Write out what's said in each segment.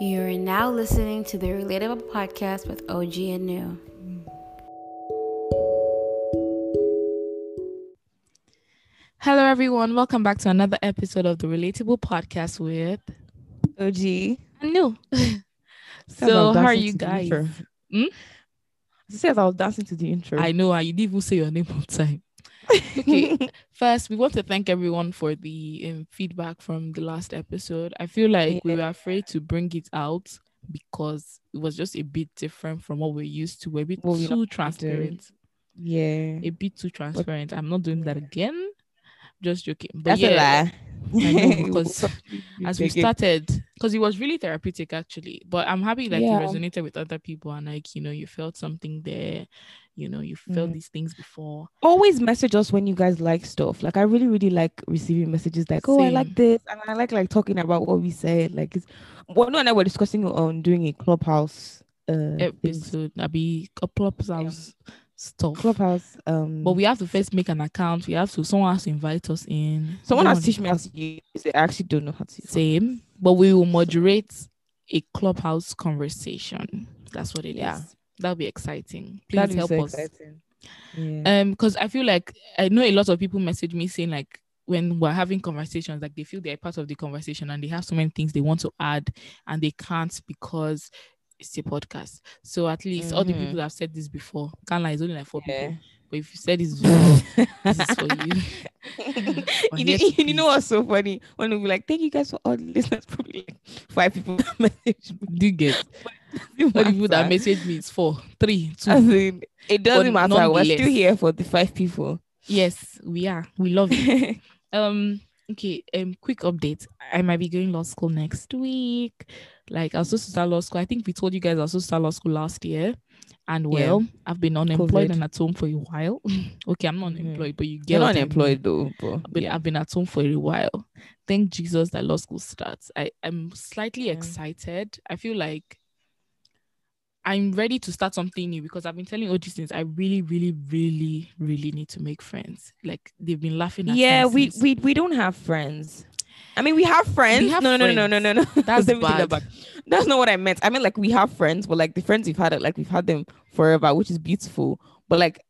You're now listening to the Relatable Podcast with OG and New. Hello, everyone. Welcome back to another episode of the Relatable Podcast with OG. and New. So, how are you guys? intro. Hmm? She said I was dancing to the intro. I know, and you didn't even say your name on time. Okay, first, we want to thank everyone for the um, feedback from the last episode. I feel like we were afraid to bring it out because it was just a bit different from what we're used to. We're a bit What we too transparent. yeah. A bit too transparent. I'm not doing that again. Just joking. But That's yeah, a lie. Because as we started because it was really therapeutic actually but i'm happy like Yeah. you resonated with other people and like you know you felt something there you know you felt Mm. these things before always message us when you guys like stuff. Like I really, really like receiving messages like, "Oh, I like this," and I like like talking about what we said. Like, it's one and I were discussing on doing a clubhouse uh episode i be couple of hours stuff clubhouse. Um, but we have to first make an account we have to someone has to invite us in someone has to teach me how to use it. I actually don't know how to. use it. same but we will moderate a clubhouse conversation that's what it is. Yeah. that'll be exciting please That'd help so us exciting. Yeah. um because i feel like i know a lot of people message me saying like when we're having conversations like they feel they're part of the conversation and they have so many things they want to add and they can't because it's a podcast so at least all the Mhm. people have said this before can't lie it's only like four Yeah. people but if you said this before this is for you you, know, you know what's so funny? When we be like, thank you guys for all the listeners, probably like five people message me. do you get all the people that message me is four three two As in, it doesn't But matter. We're still here for the five people. yes we are we love it Um. Okay. Um. Quick update. I might be going law school next week. Like I was supposed to start law school. I think we told you guys I was supposed to start law school last year. And Yeah. well, I've been unemployed COVID. and at home for a while. okay, I'm not unemployed, but you get You're what not I mean. unemployed though, but But yeah. I've been at home for a while. Thank Jesus that law school starts. I I'm slightly Yeah. excited. I feel like I'm ready to start something new because I've been telling OG since I really, really, really, really need to make friends. Like they've been laughing at me yeah, we, we we don't have friends. I mean, we have friends. have no, no, no, no, no, no, no. That's Let me take bad. that. That's not what I meant. I mean, like we have friends, but like the friends we've had, like we've had them forever, which is beautiful. But like,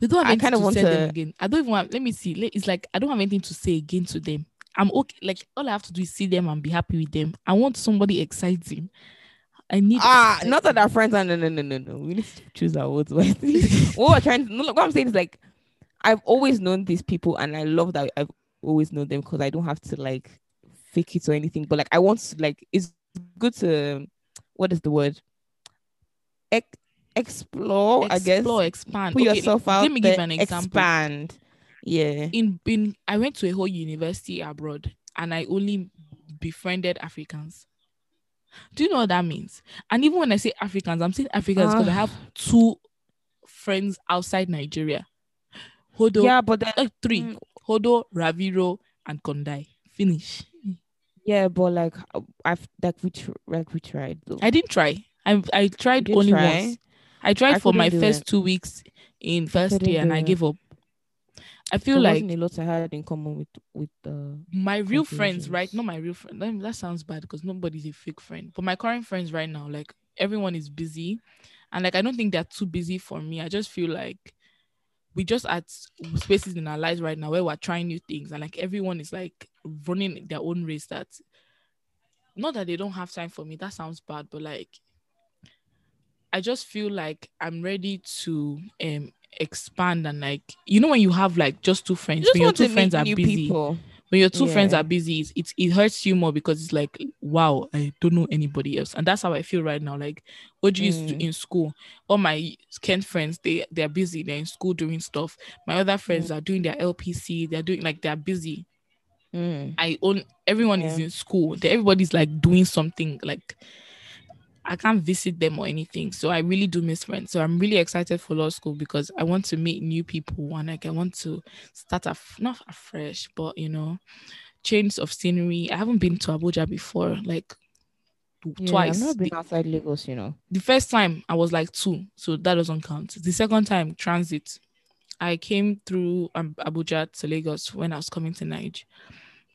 We don't have I kinda want tell them to- again. I don't even want. Let me see. It's like I don't have anything to say again to them. I'm okay. Like all I have to do is see them and be happy with them. I want somebody exciting. I need ah, not that our friends are no, no, no, no, no. We need to choose our words wisely. what we're trying to, no, look, what I'm saying is like, I've always known these people, and I love that I've always known them because I don't have to like fake it or anything. But like, I want to like, it's good to, what is the word? Ex- explore, I guess. explore, expand. Put Okay, yourself out Let me give an example. Expand. Yeah. In in I went to a whole university abroad and I only befriended Africans. Do you know what that means? And even when I say Africans, I'm saying Africans because I Ah. have two friends outside Nigeria. Hodo, Yeah, but then, uh, three. Hodo, Raviro, and Kondai. Finish. yeah, but like, I've like we tr- like we tried though. I didn't try. I I tried only try? once. I tried I for my first it. two weeks in first year and do I gave up. I feel There like wasn't a lot I had in common with with uh my real friends, right? Not my real friend. That, that sounds bad because nobody's a fake friend. But my current friends right now, like everyone is busy, and like I don't think they're too busy for me. I just feel like we just at spaces in our lives right now where we're trying new things, and like everyone is like running their own race. That not that they don't have time for me. That sounds bad, but like I just feel like I'm ready to um expand and like you know when you have like just two friends, You when your two friends are busy people. When your two friends are busy, it's, it's it hurts you more because it's like, wow, I don't know anybody else, and that's how I feel right now. Like, OG is Mm. in school, all my Kent friends they they're busy, they're in school doing stuff. My other friends Mm. are doing their LPC, they're doing like they're busy. Mm. I own everyone is in school. Everybody's like doing something. Like I can't visit them or anything. So I really do miss friends. So I'm really excited for law school because I want to meet new people and like I want to start af- not afresh, but you know, change of scenery. I haven't been to Abuja before, like Yeah, twice. I've never been outside Lagos, you know. the first time I was like two, so that doesn't count. The second time transit, I came through um, Abuja to Lagos when I was coming to Naija.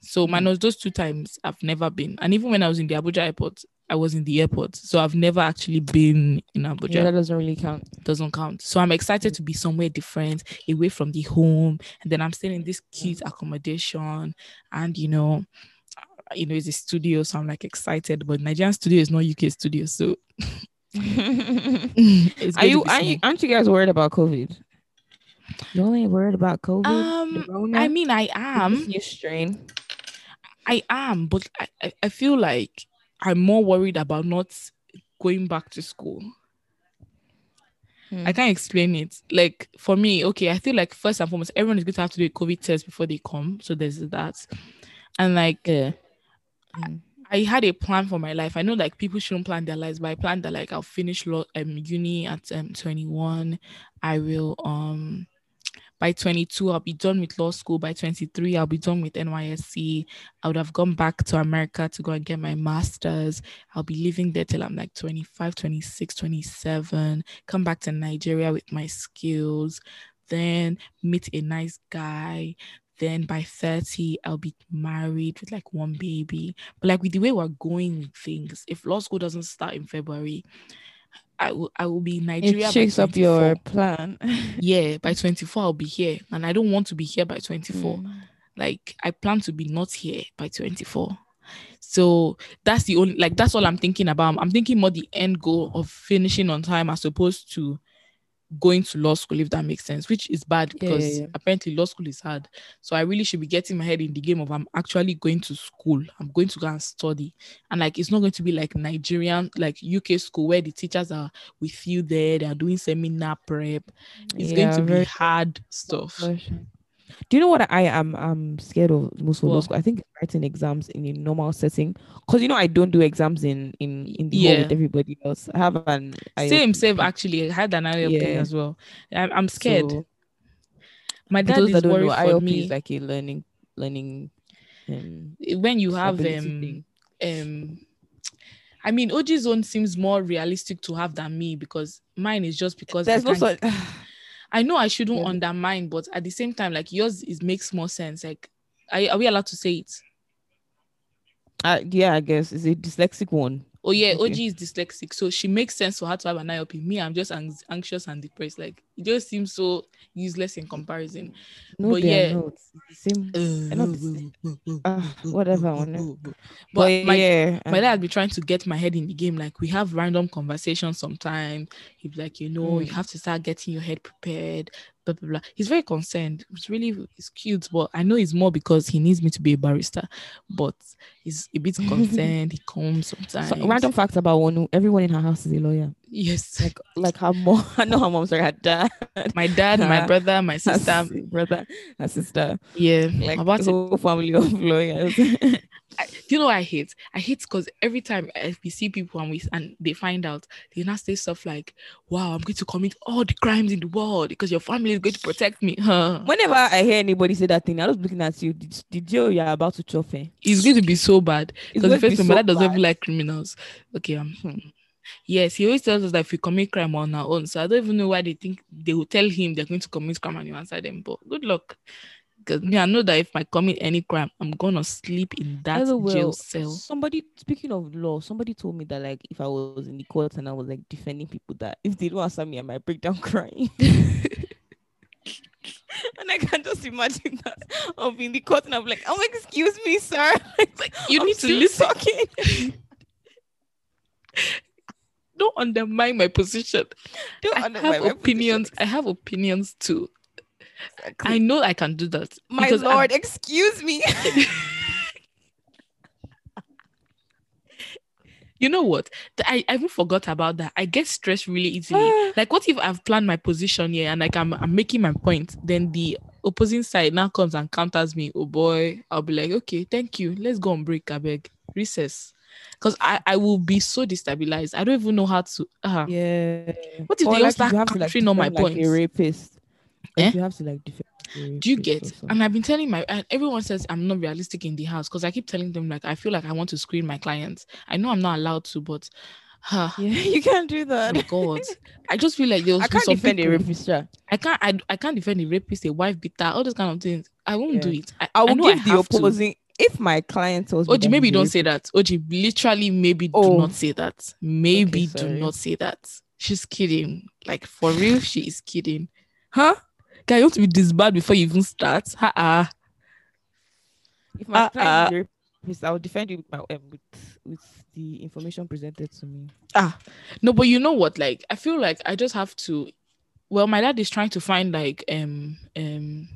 So minus those two times, I've never been. And even when I was in the Abuja airport, I was in the airport. So I've never actually been in Abuja. Yeah, that doesn't really count. doesn't count. So I'm excited to be somewhere different, away from the home, and then I'm staying in this cute accommodation, and you know, you know, it's a studio, so I'm like excited. But Nigerian studio is not UK studio, so it's are you, are you aren't you guys worried about COVID? You only worried about COVID? Um, I mean, I am, new strain. I am, but I, I feel like I'm more worried about not going back to school. Hmm. I can't explain it. Like for me, okay, I feel like first and foremost, everyone is going to have to do a COVID test before they come. So there's that. And like Yeah. I had a plan for my life. I know like people shouldn't plan their lives, but I planned that like I'll finish law um uni at um 21. I will um by 22 I'll be done with law school. By 23 I'll be done with NYSC. I would have gone back to America to go and get my masters. I'll be living there till I'm like 25, 26, 27. Come back to Nigeria with my skills. Then meet a nice guy. Then by 30, I'll be married with like one baby. But like with the way we're going with things, if law school doesn't start in February, I will I will be in Nigeria. It shakes up your plan. yeah. By 24, I'll be here. And I don't want to be here by 24. Mm. Like I plan to be not here by 24. So that's the only like that's all I'm thinking about. I'm thinking more the end goal of finishing on time as opposed to going to law school, if that makes sense, which is bad Yeah, yeah, because yeah. apparently law school is hard. So I really should be getting my head in the game of I'm actually going to school. I'm going to go and study. And like it's not going to be like Nigerian, like UK school where the teachers are with you there, they are doing seminar prep. It's going to be hard stuff. version. Do you know what I am? I'm scared of most of law school. I think writing exams in a normal setting, because you know I don't do exams in in in the hall with Yeah. everybody else. I have an Same, IOP, same. Actually, I had an IOP thing Yeah. as well. I'm, I'm scared. so My dad is worried know, for IOP me is like a learning learning. Um, when you have um um. I mean, OG zone seems more realistic to have than me because mine is just because I there's no such. I know I shouldn't Yeah. undermine, but at the same time, like yours is makes more sense. Like, are, are we allowed to say it? Uh, yeah, I guess it's a dyslexic one. Oh yeah, Okay. OG is dyslexic, so she makes sense for her to have an IOP. Me, I'm just anx- anxious and depressed. Like it just seems so useless in comparison. No, But yeah. are not. It's the same. not Uh, Ah, whatever. But, But, my yeah, my dad be trying to get my head in the game. Like we have random conversations sometimes. He'd be like, you know, you Mm. have to start getting your head prepared. Blah blah blah. He's very concerned. It's really it's cute, but I know it's more because he needs me to be a barrister. But he's a bit concerned. he comes sometimes. so, random facts about one. Everyone in her house is a lawyer. Yes. Like like her mom. I know her mom. Sorry, her dad, my dad, my brother, my sister. s- brother, her sister. Yeah. Like about the whole family of lawyers. I, do you know what I hate? I hate because every time we see people and we and they find out, they now say stuff like, "Wow, I'm going to commit all the crimes in the world because your family is going to protect me." Huh. Whenever I hear anybody say that thing, I was looking at you. The, the jail you're about to chop. Eh? It's going to be so bad because the first thing, so dad doesn't bad. like criminals. Okay, um, hmm. yes, he always tells us that if we commit crime on our own, so I don't even know why they think they will tell him they're going to commit crime and you answer them. But good luck. Because me, I know that if I commit any crime, I'm gonna sleep in that jail cell. Somebody speaking of law, somebody told me that like if I was in the court and I was like defending people that if they don't answer me, I might break down crying. and I can't just imagine that I'll be in the court and I'm like, oh excuse me, sir. Like, you I'm need to listen. talking. Don't undermine my position. Don't I undermine have my opinions. position. I have opinions too. Exactly. I know I can do that. My lord, excuse me. you know what? I, I even forgot about that. I get stressed really easily. like, what if I've planned my position here and like I'm, I'm making my point? Then the opposing side now comes and counters me. Oh boy, I'll be like, okay, thank you. Let's go on break, I beg. Recess. Because I, I will be so destabilized. I don't even know how to. Uh, yeah. What if Or they all like start have to like countering all my like, points? a rapist. Eh? You have to like defend. Do you get? And I've been telling my and everyone says I'm not realistic in the house because I keep telling them like I feel like I want to screen my clients. I know I'm not allowed to, but huh, Yeah, you can't do that. oh God, I just feel like there's I can't defend a people- rapist. sha. I can't. I, I can't defend a rapist, a wife beater, all those kind of things. I won't do it. I, I will know give the have to. opposing. if my client tells me Oji, maybe don't say that. Oji, literally, maybe do Oh. not say that. Maybe do not say that. She's kidding. Like for real, she is kidding. Huh? Can you want to be this bad before you even start? Ha ha. If my Uh, client uh. is I will defend you with, my, um, with with the information presented to me. Ah, no, but you know what? Like, I feel like I just have to. Well, my dad is trying to find like um um.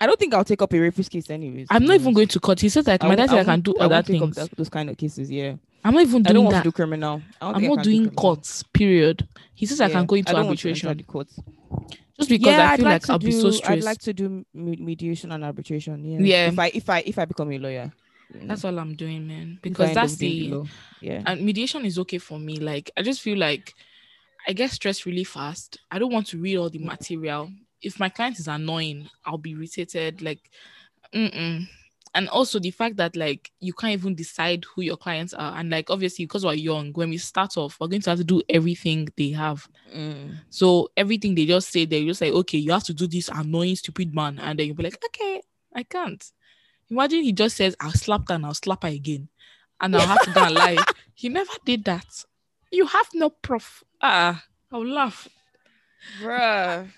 I don't think I'll take up a rapist case anyways. I'm not even going to court. He says like I my dad said I, can do I other won't take up things. that- those kind of cases. Yeah, I'm not even doing I don't doing want that. to do criminal. I I'm not can do doing courts. Period. He says I Yeah, can go into don't want to enter arbitration the courts. Just because yeah, I I'd feel like, to I'll do, be so stressed. I'd like to do mediation and arbitration. Yeah. Yeah. If I if I if I become a lawyer, That's all I'm doing, man. Because that's the yeah. and mediation is okay for me. Like I just feel like I get stressed really fast. I don't want to read all the material. If my client is annoying, I'll be irritated. Like, mm-mm. And also the fact that like you can't even decide who your clients are, and like obviously because we're young, when we start off, we're going to have to do everything they have. Mm. So everything they just say, they just say, okay, you have to do this annoying stupid man, and then you'll be like, okay, I can't. Imagine he just says, I'll slap her and I'll slap her again, and I'll have to go and lie. He never did that. You have no proof. Ah, I'll laugh. Bruh.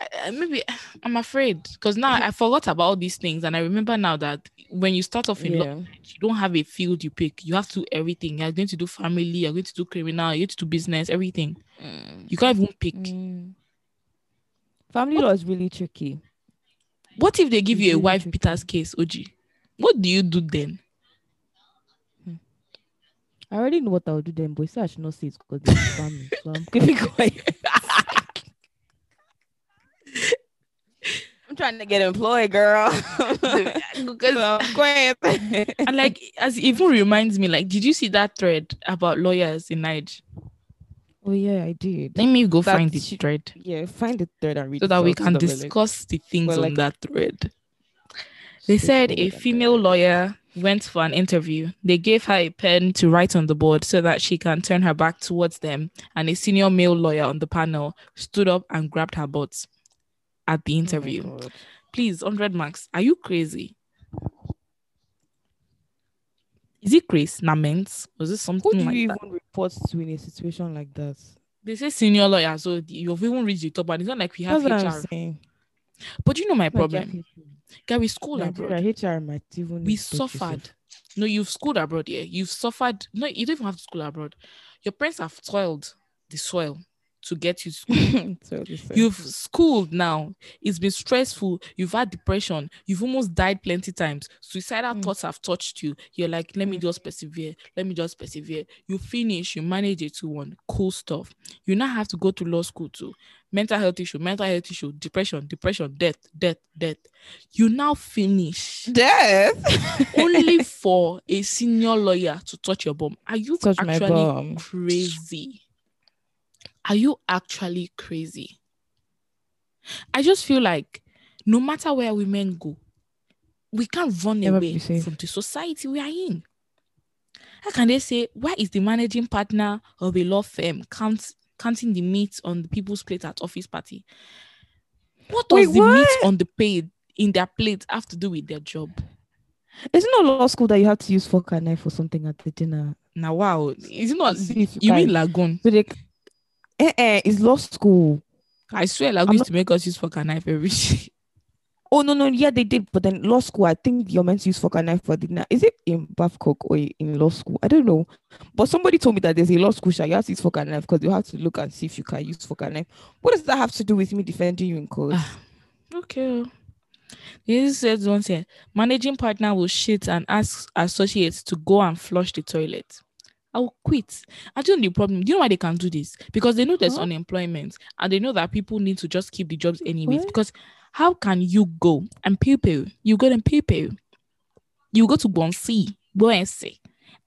I, maybe I'm afraid because now I forgot about all these things, and I remember now that when you start off in law, Yeah. you don't have a field you pick. You have to do everything. You're going to do family. You're going to do criminal. You're going to do business. Everything. Mm. You can't even pick. Mm. Family law is really tricky. What if they give you a Really wife tricky. Peter's case, Oji? What do you do then? I already know what I'll do then, but I should not say it because it's family. So I'm keeping quiet. I'm trying to get employed, girl. Because- so and like, as it even reminds me, like, did you see that thread about lawyers in Naija? oh yeah, I did. Let me go That find the she- thread Yeah, find the thread and read so that we can like, discuss the things we're on that thread. They said a female lawyer went for an interview. They gave her a pen to write on the board so that she can turn her back towards them. And a senior male lawyer on the panel stood up and grabbed her butt at the Oh interview. God. Please, 100 marks. Are you crazy? Is it crazy? Nament? Was it Who something do like you that? even report to in a situation like that? They say senior lawyer, so you've even reached the top, and it's not like we have That's HR. But you know my problem. Gary, school abroad. Nigeria, HR might even we suffered. No, you've schooled abroad, yeah. You've suffered. No, you don't even have to school abroad. Your parents have toiled the soil to get you school. You've schooled now. It's been stressful. You've had depression. You've almost died plenty times. Suicidal Mm. thoughts have touched you. You're like, let me Mm. just persevere. Let me just persevere. You finish. You manage it to one cool stuff. You now have to go to law school too. Mental health issue, mental health issue, depression, depression, death, death, death. You now finish death. only for a senior lawyer to touch your bum. Are you Touch actually crazy? Are you actually crazy? I just feel like no matter where women go, we can't run Never away from the society we are in. How can they say why is the managing partner of a law firm count, counting the meat on the people's plate at office party? What does Wait, the meat on the plate in their plate have to do with their job? Isn't it law school that you have to use fork and knife or something at the dinner? Now, wow, is it not? If you mean Lagoon? So they, eh, eh, it's law school. I swear, Lagoon I'm used to make us use fork and knife every Oh no, no, yeah, they did. But then law school, I think you're meant to use fork and knife for dinner. Is it in Babcock or in law school? I don't know. But somebody told me that there's a law school shall you have to use fork and knife because you have to look and see if you can use fork and knife. What does that have to do with me defending you in court? Ah. Okay. This says one here. Managing partner will shit and ask associates to go and flush the toilet. I will quit. I don't know the problem. Do you know why they can do this? Because they know there's Huh? unemployment and they know that people need to just keep the jobs anyways. What? Because how can you go and people? You go and people. You go to Bonsi, Boense,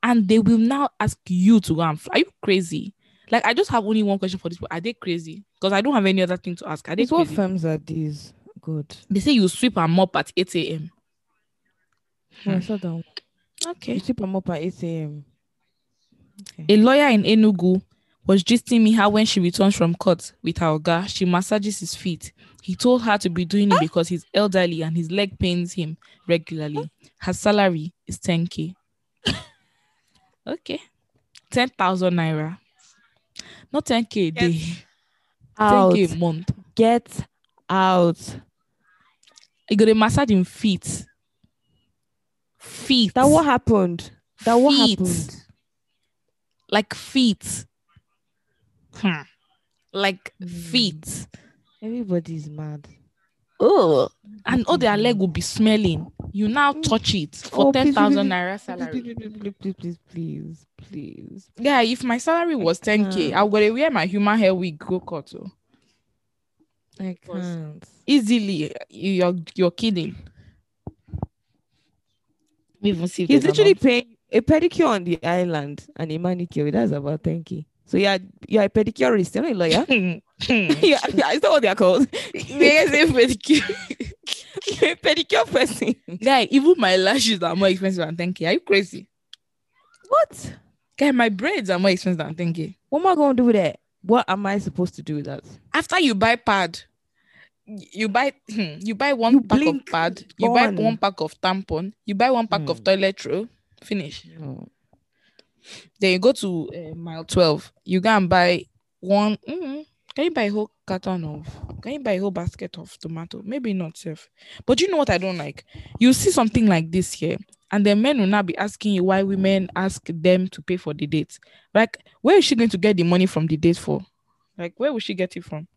and they will now ask you to go and fl- Are you crazy? Like I just have only one question for this. Are they crazy? Because I don't have any other thing to ask. Are they what firms are these? Good. They say you sweep and mop at 8 a.m. Hmm. I saw that. Okay. You sleep them up at 8 a.m. Okay. A lawyer in Enugu was gisting me how when she returns from court with her oga, she massages his feet. He told her to be doing it because he's elderly and his leg pains him regularly. Her salary is 10k. okay. 10,000 naira. Not 10k a day. Out. 10k a month. Get out. You got a massage in feet. Feet. That what happened? That what Feet. happened? Like feet. Hmm. Like Hmm. feet. Everybody's mad. Oh, and all their leg will be smelling. You now touch it for Oh, please, ten thousand please, naira Please, salary. please, please, please, please, please, please. Yeah, if my salary was ten k, I would wear my human hair wig go cut. oh. I can't. Easily, you- you're you're kidding. Even see if He's literally paying a pedicure on the island and a manicure. That's about 10k. So yeah, you're a pedicurist, you're not a lawyer. yeah, yeah, is that what they're called? Yes, a pedicure. You're a pedicure person. Guy, even my lashes are more expensive than ten k. Are you crazy? What? Guy, my braids are more expensive than ten k. What am I going to do with that? What am I supposed to do with that? after you buy pad you buy hmm, you buy one You pack of pad you buy one pack of tampon you buy one pack of Hmm. toilet roll finish No. then you go to uh, mile 12 you go and buy one mm, can you buy a whole carton of can you buy a whole basket of tomato maybe not safe but you know what i don't like you see something like this here and the men will now be asking you why women ask them to pay for the date like where is she going to get the money from the date for like where will she get it from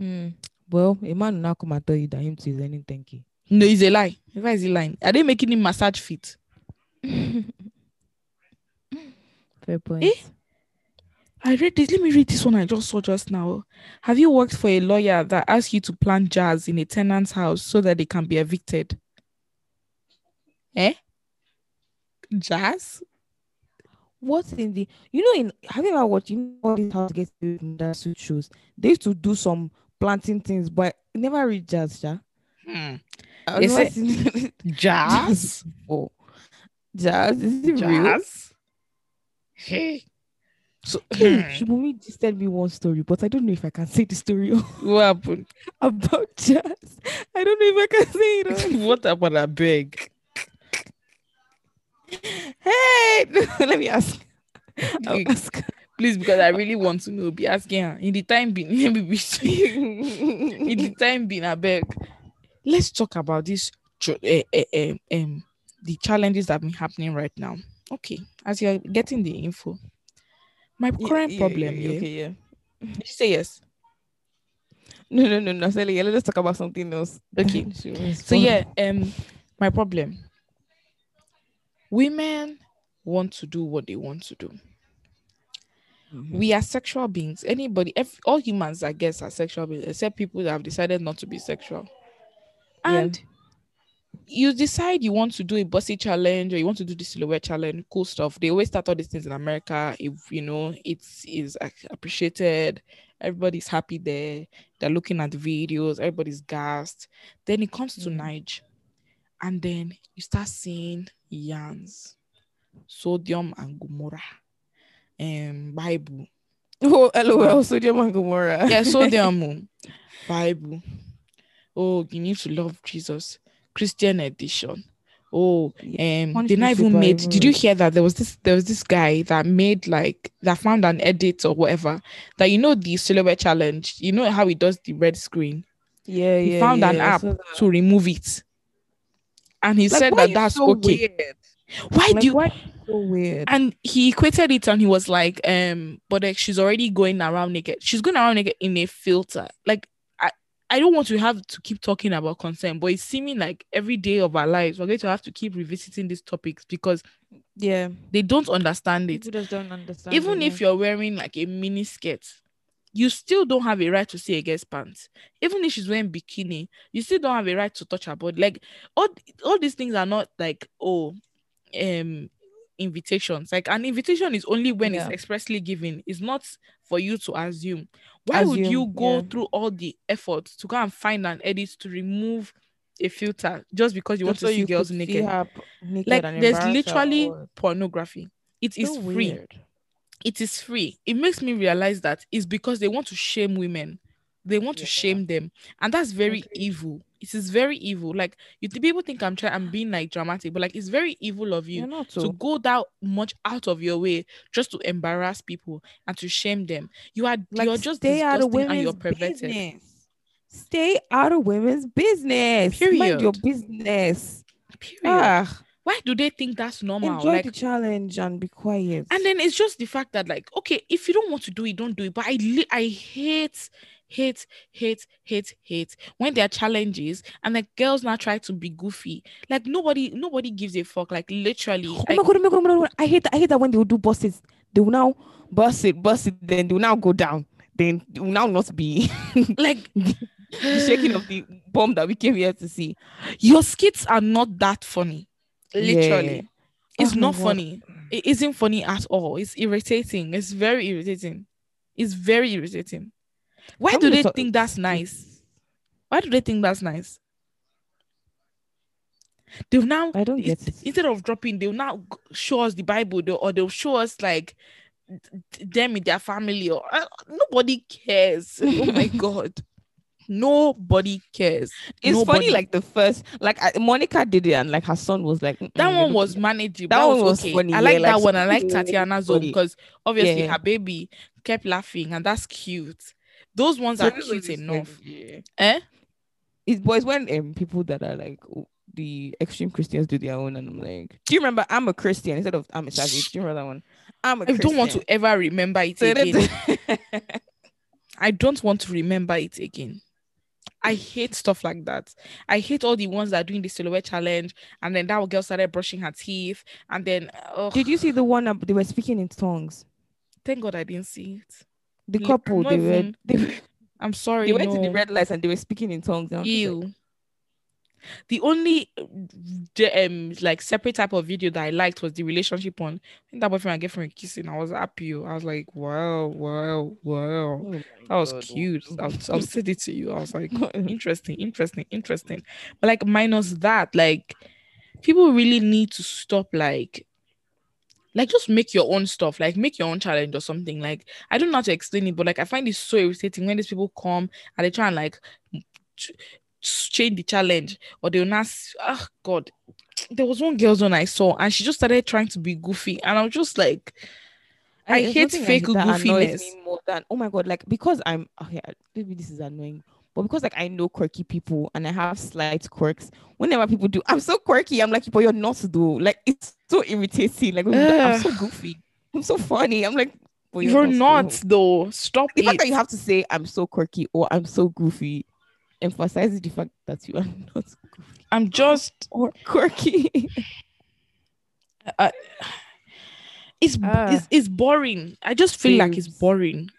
Mm. Well, a man will now come and tell you that him too is earning 10k. No, it's a lie. Why is he lying? Are they making him massage feet? Fair point. Eh? I read this. Let me read this one I just saw just now. Have you worked for a lawyer that asks you to plant jars in a tenant's house so that they can be evicted? Eh? Jazz? What's in the you know in have you ever watched you know all these how to get away with murder suit shows? They used to do some planting things, but I never read jazz, ja. Hmm. I've They never say- seen Jazz? before. Jazz, is it real? Hey. So, Hey, Shubumi just tell me one story, but I don't know if I can say the story what happened? about jazz. I don't know if I can say it. what happened? I beg. hey, let me ask. I'll ask. Please, because I really want to know. Be asking her. In the time being, let me be in the time being, I beg. Let's talk about this. eh, um, the challenges that have been happening right now. Okay, as you're getting the info, my current problem. Yeah, Okay, yeah. Did you say yes? No, no, no, no. Sally, yeah, let's talk about something else. Okay. So yeah, um, my problem. Women want to do what they want to do. Mhm. We are sexual beings. Anybody, ev- all humans, I guess, are sexual beings, except people that have decided not to be sexual. Yeah. You decide you want to do a Buss It challenge or you want to do the silhouette challenge, cool stuff. They always start all these things in America. If you know it's is appreciated, everybody's happy there. They're looking at the videos, everybody's gassed. Then it comes to Mm. Nige, and then you start seeing yarns, sodium and Gomorrah, and um, Bible. Oh, lol, sodium and Gomorrah. Yeah, sodium, Bible. Oh, you need to love Jesus. Christian edition. Oh, um, they Punishment not even made. Did you hear that there was this? There was this guy that made like that found an edit or whatever that you know the silhouette challenge. You know how he does the red screen. yeah, He yeah. found an yeah, I app to remove it, and he Like, said that that's so okay. Weird? Why Like, do you? why so weird? And he equated it, and he was like, um, but like she's already going around naked. She's going around naked in a filter. Like I, don't want to have to keep talking about consent, but it's seeming like every day of our lives we're going to have to keep revisiting these topics because yeah, they don't understand it. people just don't understand. Even it, if yeah. you're wearing like a mini skirt, you still don't have a right to say against pants. Even if she's wearing bikini, you still don't have a right to touch her body. Like all all these things are not like oh, um, invitations. Like an invitation is only when Yeah. it's expressly given. It's not for you to assume. Why would you go yeah. through all the effort to go and find an edit to remove a filter just because you want Just to see girls see naked? p- naked Like there's literally or- pornography. It is So free weird. it is free. It makes me realize that it's because they want to shame women. They want to Yeah. shame them, and that's very Agreed. evil. It is very evil. Like you, people think I'm trying, I'm being like dramatic, but like it's very evil of you to so. go that much out of your way just to embarrass people and to shame them. You are Like, you're just stay out of disgusting and you're women's perverted. business. Stay out of women's business. Mind your business. Period. Ah, Why do they think that's normal? enjoy like the challenge and be quiet. and then it's just the fact that like okay if you don't want to do it don't do it but i li- i hate hate hate hate hate when there are challenges and the girls now try to be goofy like nobody nobody gives a fuck like literally Oh I- my god, oh my god, oh my god. I hate that. I hate that when they will do buses. They will now bust it, bust it, then they will now go down. Then they will now not be like the shaking of the bomb that we came here to see. your skits are not that funny literally Yeah. it's Oh not funny it isn't funny at all it's irritating it's very irritating it's very irritating why How do they so- think that's nice why do they think that's nice they'll now I don't get it. instead of dropping, they'll now show us the Bible, they'll- or they'll show us like them in their family, or uh, nobody cares. oh my god, nobody cares. It's Nobody. funny, like the first, like Monica did it, and like her son was like, "Mm-mm, that one was manageable. That That, one was, okay. funny, I like yeah, like that one. I like Tatiana's funny. because obviously Yeah. her baby kept laughing, and that's cute. Those ones are cute said, enough. yeah. Eh? It's boys when um people that are like oh, the extreme Christians do their own, and I'm like, do you remember I'm a Christian instead of I'm a savage? Do you remember that one? I'm a I don't want to ever remember it again. I don't want to remember it again. I hate stuff like that. I hate all the ones that are doing the silhouette challenge, and then that girl started brushing her teeth, and then oh, Did you see the one that they were speaking in tongues? thank God I didn't see it. The couple they were they, were- I'm sorry. they went to the red lights and they were speaking in tongues. and I was just like, Ew. The only um like separate type of video that I liked was the relationship one. When that boyfriend and girlfriend kissing, I was happy. oh. I was like, wow, wow, wow. "Oh That was God, cute. oh." I'll, I'll send it to you. I was like, interesting, interesting, interesting. But like minus that, like people really need to stop like like just make your own stuff, like make your own challenge or something. Like I don't know how to explain it, but like I find it so irritating when these people come and they try and like ch- ch- change the challenge or they'll not oh god. There was one girl's one I saw and she just started trying to be goofy, and I was just like, I there's hate fake goofiness. more than oh my god, like because I'm okay, maybe this is annoying, but because like I know quirky people and I have slight quirks. Whenever people do, I'm so quirky. I'm like, but you're not though. Like it's so irritating. Like I'm so goofy. I'm so funny. I'm like, but You're though. not though. Stop The fact that you have to say I'm so quirky or I'm so goofy emphasizes the fact that you are not goofy I'm just or quirky. uh, it's, Ah. it's it's boring. I just feel like it's boring.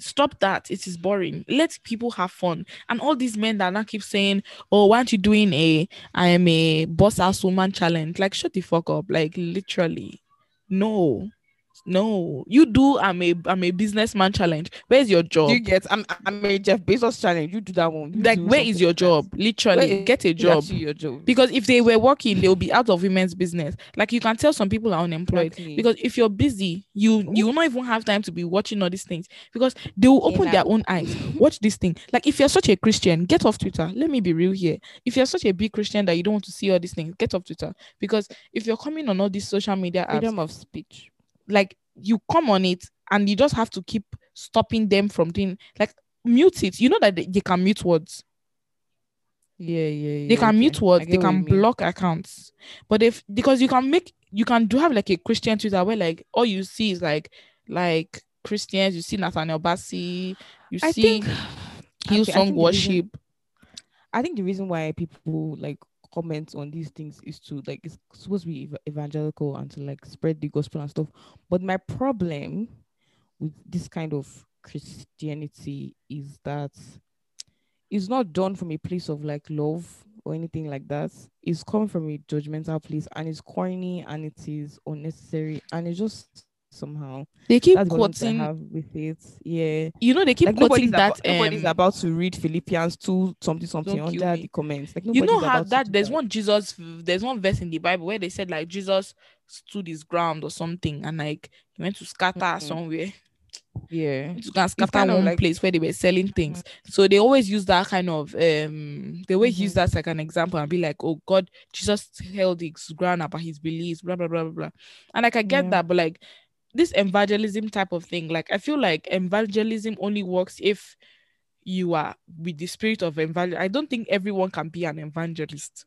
Stop that. It is boring. Let people have fun. And all these men that now keep saying, "Oh, why aren't you doing a I am a boss ass woman challenge?" Like, shut the fuck up. Like, literally, no, no. You do. I'm a I'm a businessman challenge. Where's your job? you get I'm I'm a Jeff Bezos challenge. You do that one. You like, where is your job? Literally, get a job. your job. Because if they were working, they'll be out of women's business. Like you can tell some people are unemployed Exactly. because if you're busy, you you will not even have time to be watching all these things because they will open like- their own eyes. Watch this thing. Like if you're such a Christian, get off Twitter. Let me be real here. If you're such a big Christian that you don't want to see all these things, get off Twitter. Because if you're coming on all these social media apps, freedom of speech. Like you come on it and you just have to keep stopping them from doing like mute it. You know that they, they can mute words. Yeah, yeah, yeah. they can okay. mute words they can you mean. block accounts but if because you can make you can do have like a christian twitter where like all you see is like like christians you see nathaniel bassey you I see think hillsong okay, I think the reason- worship I think the reason why people like comment on these things is to like it's supposed to be ev- evangelical and to like spread the gospel and stuff. But my problem with this kind of Christianity is that it's not done from a place of like love or anything like that. It's coming from a judgmental place and it's corny and it is unnecessary and it just somehow. They keep That's I quoting. with it. Yeah. You know, they keep like quoting nobody's, that. about, nobody's um, about to read Philippians 2 something something under the comments. Like you know how that there's that. one Jesus. There's one verse in the Bible where they said like Jesus stood his ground or something, and like he went to scatter Mhm. somewhere. Yeah. to scatter kind of one like- place where they were selling things. So they always use that kind of um they always use Mhm. that as like an example and be like, oh God, Jesus held his ground about his beliefs, blah blah blah blah blah. And like I get Yeah. that, but like this evangelism type of thing, like I feel like evangelism only works if you are with the spirit of evangel. I don't think everyone can be an evangelist.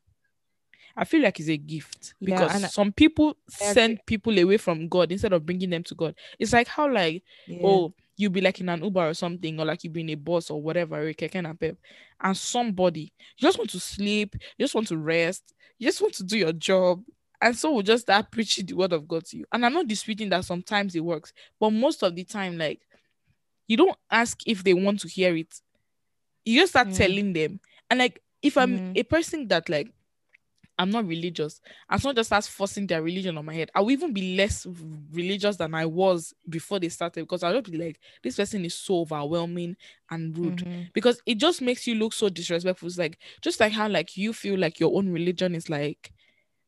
I feel like it's a gift because I- some people send people away from God instead of bringing them to God. It's like how like Yeah. oh, you be like in an Uber or something, or like you be in a bus or whatever, or a keke napep, and somebody you just want to sleep, you just want to rest, you just want to do your job, and so will just start preaching the word of God to you. And I'm not disputing that sometimes it works, but most of the time, like you don't ask if they want to hear it, you just start Mm. telling them. And like if I'm Mm. a person that like I'm not religious. And someone just starts forcing their religion on my head. I'll even be less religious than I was before they started because I'll just be like, this person is so overwhelming and rude. Mhm. Because it just makes you look so disrespectful. It's like just like how like you feel like your own religion is like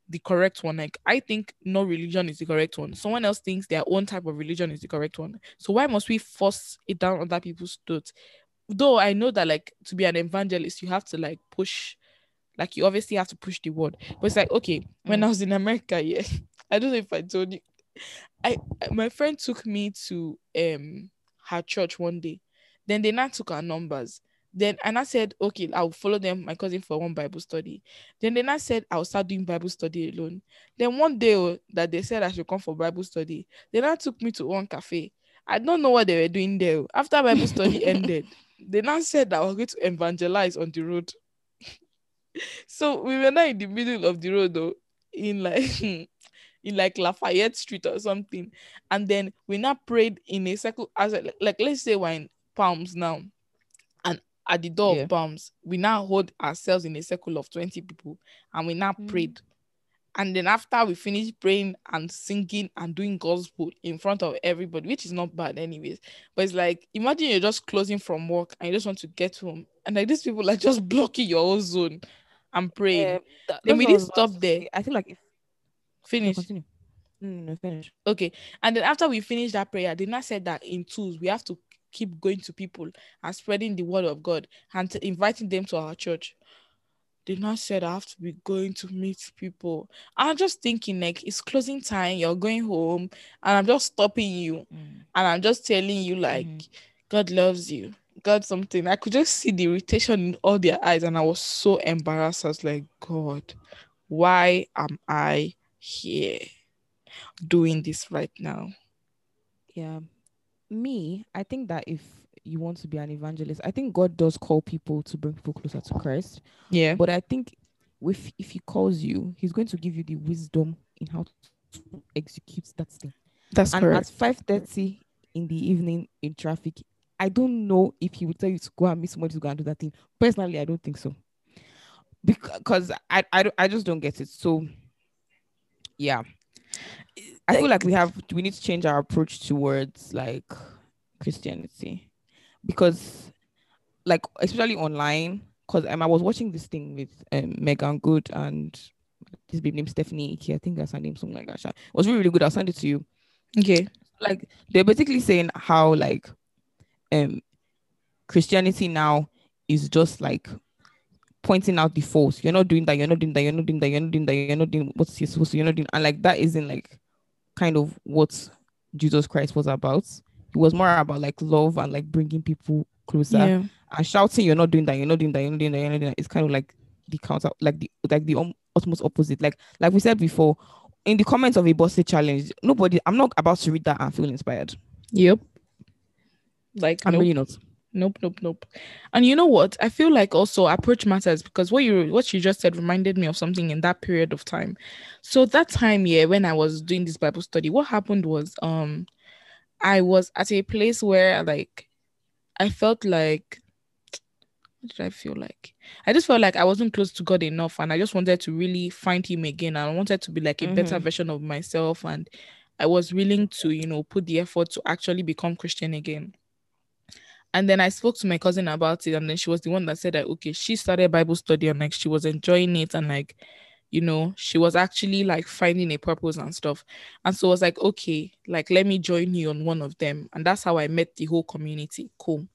the correct one. Like I think no religion is the correct one. Someone else thinks their own type of religion is the correct one. So why must we force it down other people's throats? Though I know that like to be an evangelist, you have to like push like you obviously have to push the word. But it's like, okay, when. I was in America, yeah, I don't know if I told you. I I- my friend took me to um her church one day. Then they now took our numbers. Then and I said, okay, I'll follow them, my cousin, for one Bible study. Then they now said I'll start doing Bible study alone. Then one day oh, that they said I should come for Bible study, they now took me to one cafe. I don't know what they were doing there. oh. After Bible study ended, they now said that I was going to evangelize on the road. so we were now in the middle of the road though, in like in like Lafayette Street or something. And then we now prayed in a circle as like, like let's say we're in Palms now. At the door Yeah. of Palms, we now hold ourselves in a circle of 20 people and we now Mm. prayed. And then after we finished praying and singing and doing gospel in front of everybody, which is not bad anyways. But it's like imagine you're just closing from work and you just want to get home. And like these people are just blocking your own zone and praying. Um, that- Then we didn't stop there. I feel like if Finish. continue. No, no, no, finish. Okay. And then after we finished that prayer, they now said that in twos, we have to keep going to people and spreading the word of God and inviting them to our church. They now said I have to be going to meet people. I'm just thinking like it's closing time, you're going home, and I'm just stopping you and I'm just telling you like Mhm. God loves you. God something. I could just see the irritation in all their eyes, and I was so embarrassed. I was like, God, why am I here doing this right now? Yeah. Me, I think that if you want to be an evangelist, I think God does call people to bring people closer to Christ. Yeah. But I think if if he calls you, he's going to give you the wisdom in how to execute that thing. That's and at five thirty in the evening in traffic, I don't know if he would tell you to go and meet somebody to go and do that thing. Personally, I don't think so. Because I I, I just don't get it. So yeah. I feel like we have we need to change our approach towards like Christianity. Because like especially online, because um, I was watching this thing with um, Meagan Good and this babe named Stephanie Ike. I think that's her name, something like that. It was really, really good. I'll send it to you Okay. like they're basically saying how like um Christianity now is just like pointing out the faults. You're not doing that, you're not doing that, you're not doing that, you're not doing that, you're not doing what you're supposed to, you're not doing and like that isn't like kind of what Jesus Christ was about. It was more about like love and like bringing people closer Yeah. and shouting you're not doing that, you're not doing that, you're not doing that, you're not doing that. It's kind of like the counter like the like the um, utmost opposite. Like like we said before, in the comments of a Buss It challenge, nobody I'm not about to read that and feel inspired. Yep. Like I'm nope, really not. Nope, nope, nope. And you know what? I feel like also approach matters because what you what you just said reminded me of something in that period of time. So that time, yeah, when I was doing this Bible study, what happened was um I was at a place where like I felt like what did I feel like? I just felt like I wasn't close to God enough and I just wanted to really find him again. And I wanted to be like a better Mhm. version of myself and I was willing to, you know, put the effort to actually become Christian again. And then I spoke to my cousin about it, and then she was the one that said that okay, she started Bible study and like she was enjoying it, and like, you know, she was actually like finding a purpose and stuff. And so I was like, okay, like let me join you on one of them. And that's how I met the whole community. Cool.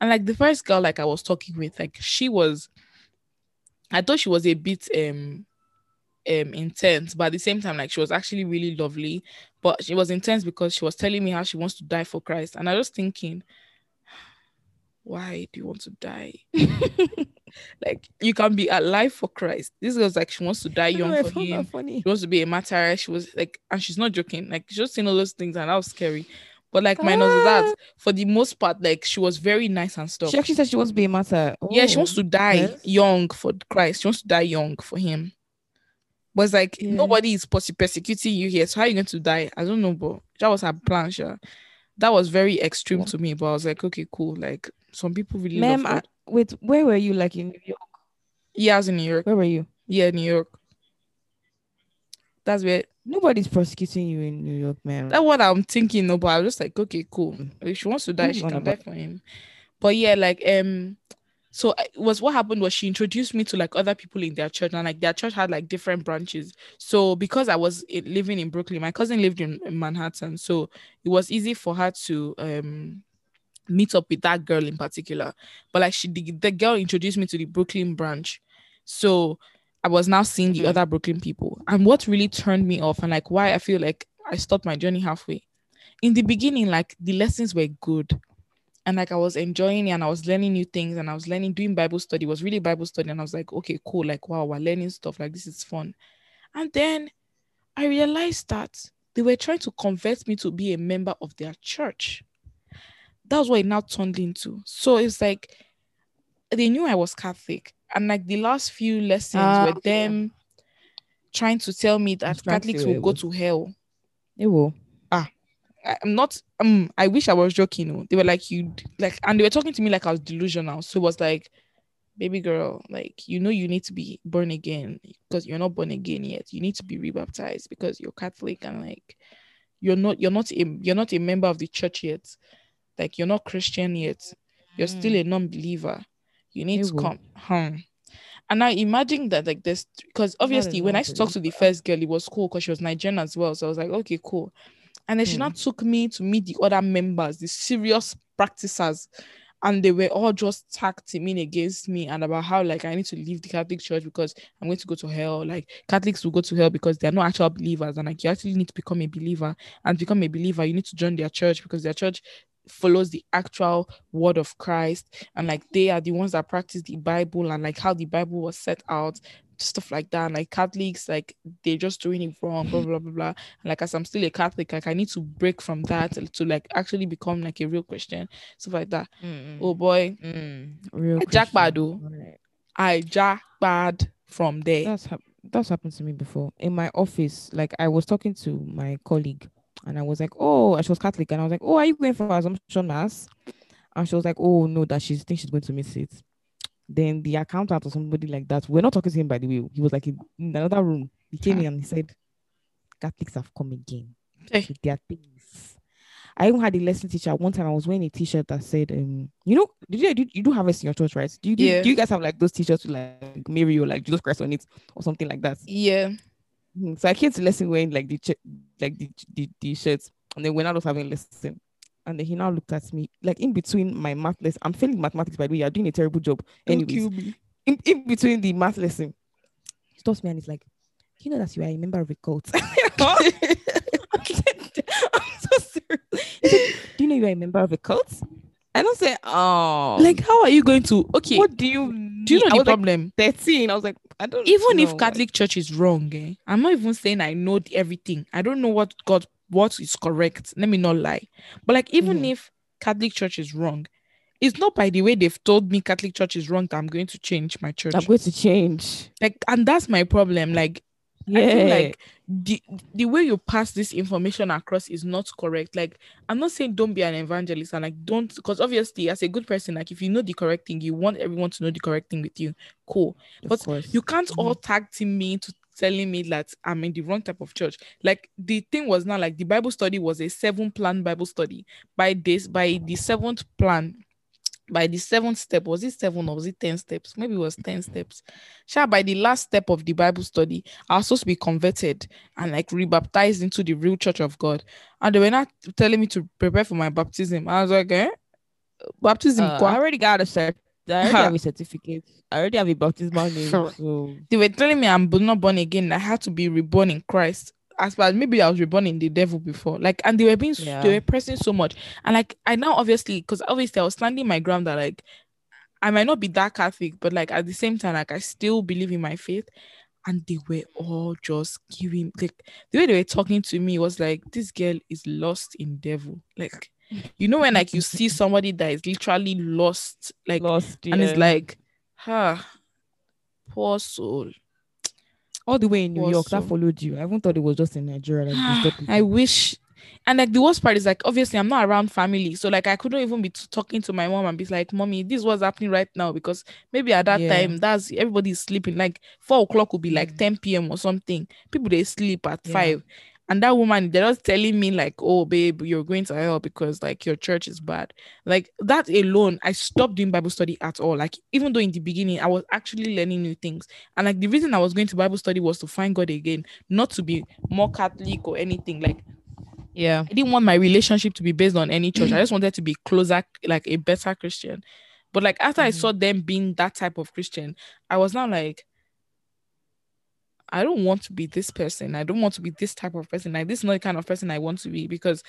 And like the first girl, like I was talking with, like she was, I thought she was a bit um um intense, but at the same time, like she was actually really lovely. But she was intense because she was telling me how she wants to die for Christ. And I was thinking, why do you want to die? like you can be alive for Christ. This girl's like she wants to die young I for him. funny. She wants to be a martyr. She was like, and she's not joking. Like she just saying all those things, and that was scary. But like minus Ah. that, for the most part, like she was very nice and stuff. She actually said she wants to be a martyr. Oh. Yeah, she Oh. wants to die yes. young for Christ. She wants to die young for him. But it's like Yeah. nobody is perse- persecuting you here. So how are you going to die? I don't know, but that was her plan, sure. That was very extreme Yeah. to me, but I was like, okay, cool. Like some people really Ma'am, love I, wait, where were you? Like in New York? Yeah, I was in New York. Where were you? Yeah, New York. That's where Nobody's prosecuting you in New York, man. that's what I'm thinking. No, but I was just like, okay, cool. If she wants to die, she can die for him. But yeah, like um, so it was what happened was she introduced me to like other people in their church, and like their church had like different branches. So because I was living in Brooklyn, my cousin lived in, in Manhattan, so it was easy for her to um meet up with that girl in particular. But like she, the, the girl introduced me to the Brooklyn branch, so I was now seeing the Mhm. other Brooklyn people. And what really turned me off, and like why I feel like I stopped my journey halfway. In the beginning, like the lessons were good. And like I was enjoying it and I was learning new things and I was learning doing Bible study. It was really Bible study. And I was like, okay, cool. Like, wow, we're learning stuff. Like, this is fun. And then I realized that they were trying to convert me to be a member of their church. That was what it now turned into. So it's like they knew I was Catholic. And like the last few lessons Ah, were them trying to tell me that Catholics will go to hell. It will. I'm not um I wish I was joking. oh. They were like you like and they were talking to me like I was delusional. So it was like, baby girl, like you know you need to be born again because you're not born again yet. You need to be rebaptized because you're Catholic and like you're not you're not a you're not a member of the church yet. Like you're not Christian yet. You're still a non-believer. You need to come. Hmm. And I imagine that like this because obviously when I talked to the first girl, it was cool because she was Nigerian as well. So I was like, okay, cool. And then she Hmm. now took me to meet the other members, the serious practitioners, and they were all just tag teaming against me and about how like I need to leave the Catholic Church because I'm going to go to hell. Like Catholics will go to hell because they're not actual believers, and like you actually need to become a believer. And to become a believer, you need to join their church because their church follows the actual word of Christ, and like they are the ones that practice the Bible and like how the Bible was set out. Stuff like that, and like Catholics, like they're just doing it wrong, blah blah blah blah. And like as I'm still a Catholic, like I need to break from that to like actually become like a real Christian, stuff like that. Oh boy, Mm. Real I jack Christian. bad though. Alright. I jack bad from there. That's hap- that's happened to me before in my office. Like I was talking to my colleague, and I was like, "Oh," she was Catholic, and I was like, "Oh, are you going for Assumption Mass?" And she was like, "Oh no, that she thinks she's going to miss it." Then the accountant or somebody like that. We're not talking to him by the way. He was like in another room. He came Huh. in and he said, "Catholics have come again Hey. with their things." I even had a lesson teacher one time. I was wearing a T-shirt that said, "Um, you know, did you, you, you do have us in your church, right? Do you do, Yeah. do you guys have like those T-shirts with like Mary or like Jesus Christ on it or something like that?" Yeah. Mhm. So I came to lesson wearing like the ch- like the, the the shirts, and then we're not just having lesson. And then he now looked at me like in between my math lesson. I'm failing mathematics by the way. You're doing a terrible job. Anyways, in, in between the math lesson, he stops me and he's like, "You know that you are a member of a cult." I'm so serious. Said, Do you know you are a member of a cult? I don't say, "Oh, Like, how are you going to? Okay. what do you do you know I the was like problem? 13. I was like, I don't even if know. Catholic Church is wrong, eh, I'm not even saying I know everything. I don't know what God what is correct. Let me not lie. But like, even Mhm. if Catholic Church is wrong, it's not by the way they've told me Catholic Church is wrong that I'm going to change my church. I'm going to change. like, and that's my problem. Like, Yeah. I feel like the the way you pass this information across is not correct. Like, I'm not saying don't be an evangelist and like don't because obviously as a good person, like if you know the correct thing, you want everyone to know the correct thing with you. Cool. Of but course. You can't all tag team me to telling me that I'm in the wrong type of church. Like the thing was not like the Bible study was a seven plan Bible study. By this, by the seventh plan, by the seventh step, was it seven or was it 10 steps? Maybe it was 10 steps. Sure, by the last step of the Bible study, I was supposed to be converted and like rebaptized into the real church of God. And they were not telling me to prepare for my baptism. I was like, eh? Baptism. Uh. I already got a cert. I already have a certificate. I already have a baptismal name. So they were telling me I'm not born again. I had to be reborn in Christ. As far as maybe I was reborn in the devil before. Like, and they were being, Yeah. they were pressing so much. And like, I now obviously, because obviously I was standing my ground that like, I might not be that Catholic, but like at the same time, like I still believe in my faith. And they were all just giving like the way they were talking to me was like, this girl is lost in devil. Like, you know, when like you see somebody that is literally lost, like lost. and it's like, huh, poor soul. all the way in New York. That followed you. I even thought it was just in Nigeria. Like ah, I wish. And like the worst part is like obviously I'm not around family, so like I couldn't even be t- talking to my mom and be like, "Mommy, this was happening right now," because maybe at that Yeah. time that's everybody's sleeping. Like four o'clock would be like mm. 10 p.m. or something. People they sleep at Yeah. five, and that woman they're just telling me like, "Oh, babe, you're going to hell because like your church is bad." Like that alone, I stopped doing Bible study at all. Like even though in the beginning I was actually learning new things, and like the reason I was going to Bible study was to find God again, not to be more Catholic or anything. Like yeah. I didn't want my relationship to be based on any church. I just wanted to be closer, like a better Christian. But like after I Mhm. saw them being that type of Christian, I was now like, I don't want to be this person. I don't want to be this type of person. Like this is not the kind of person I want to be because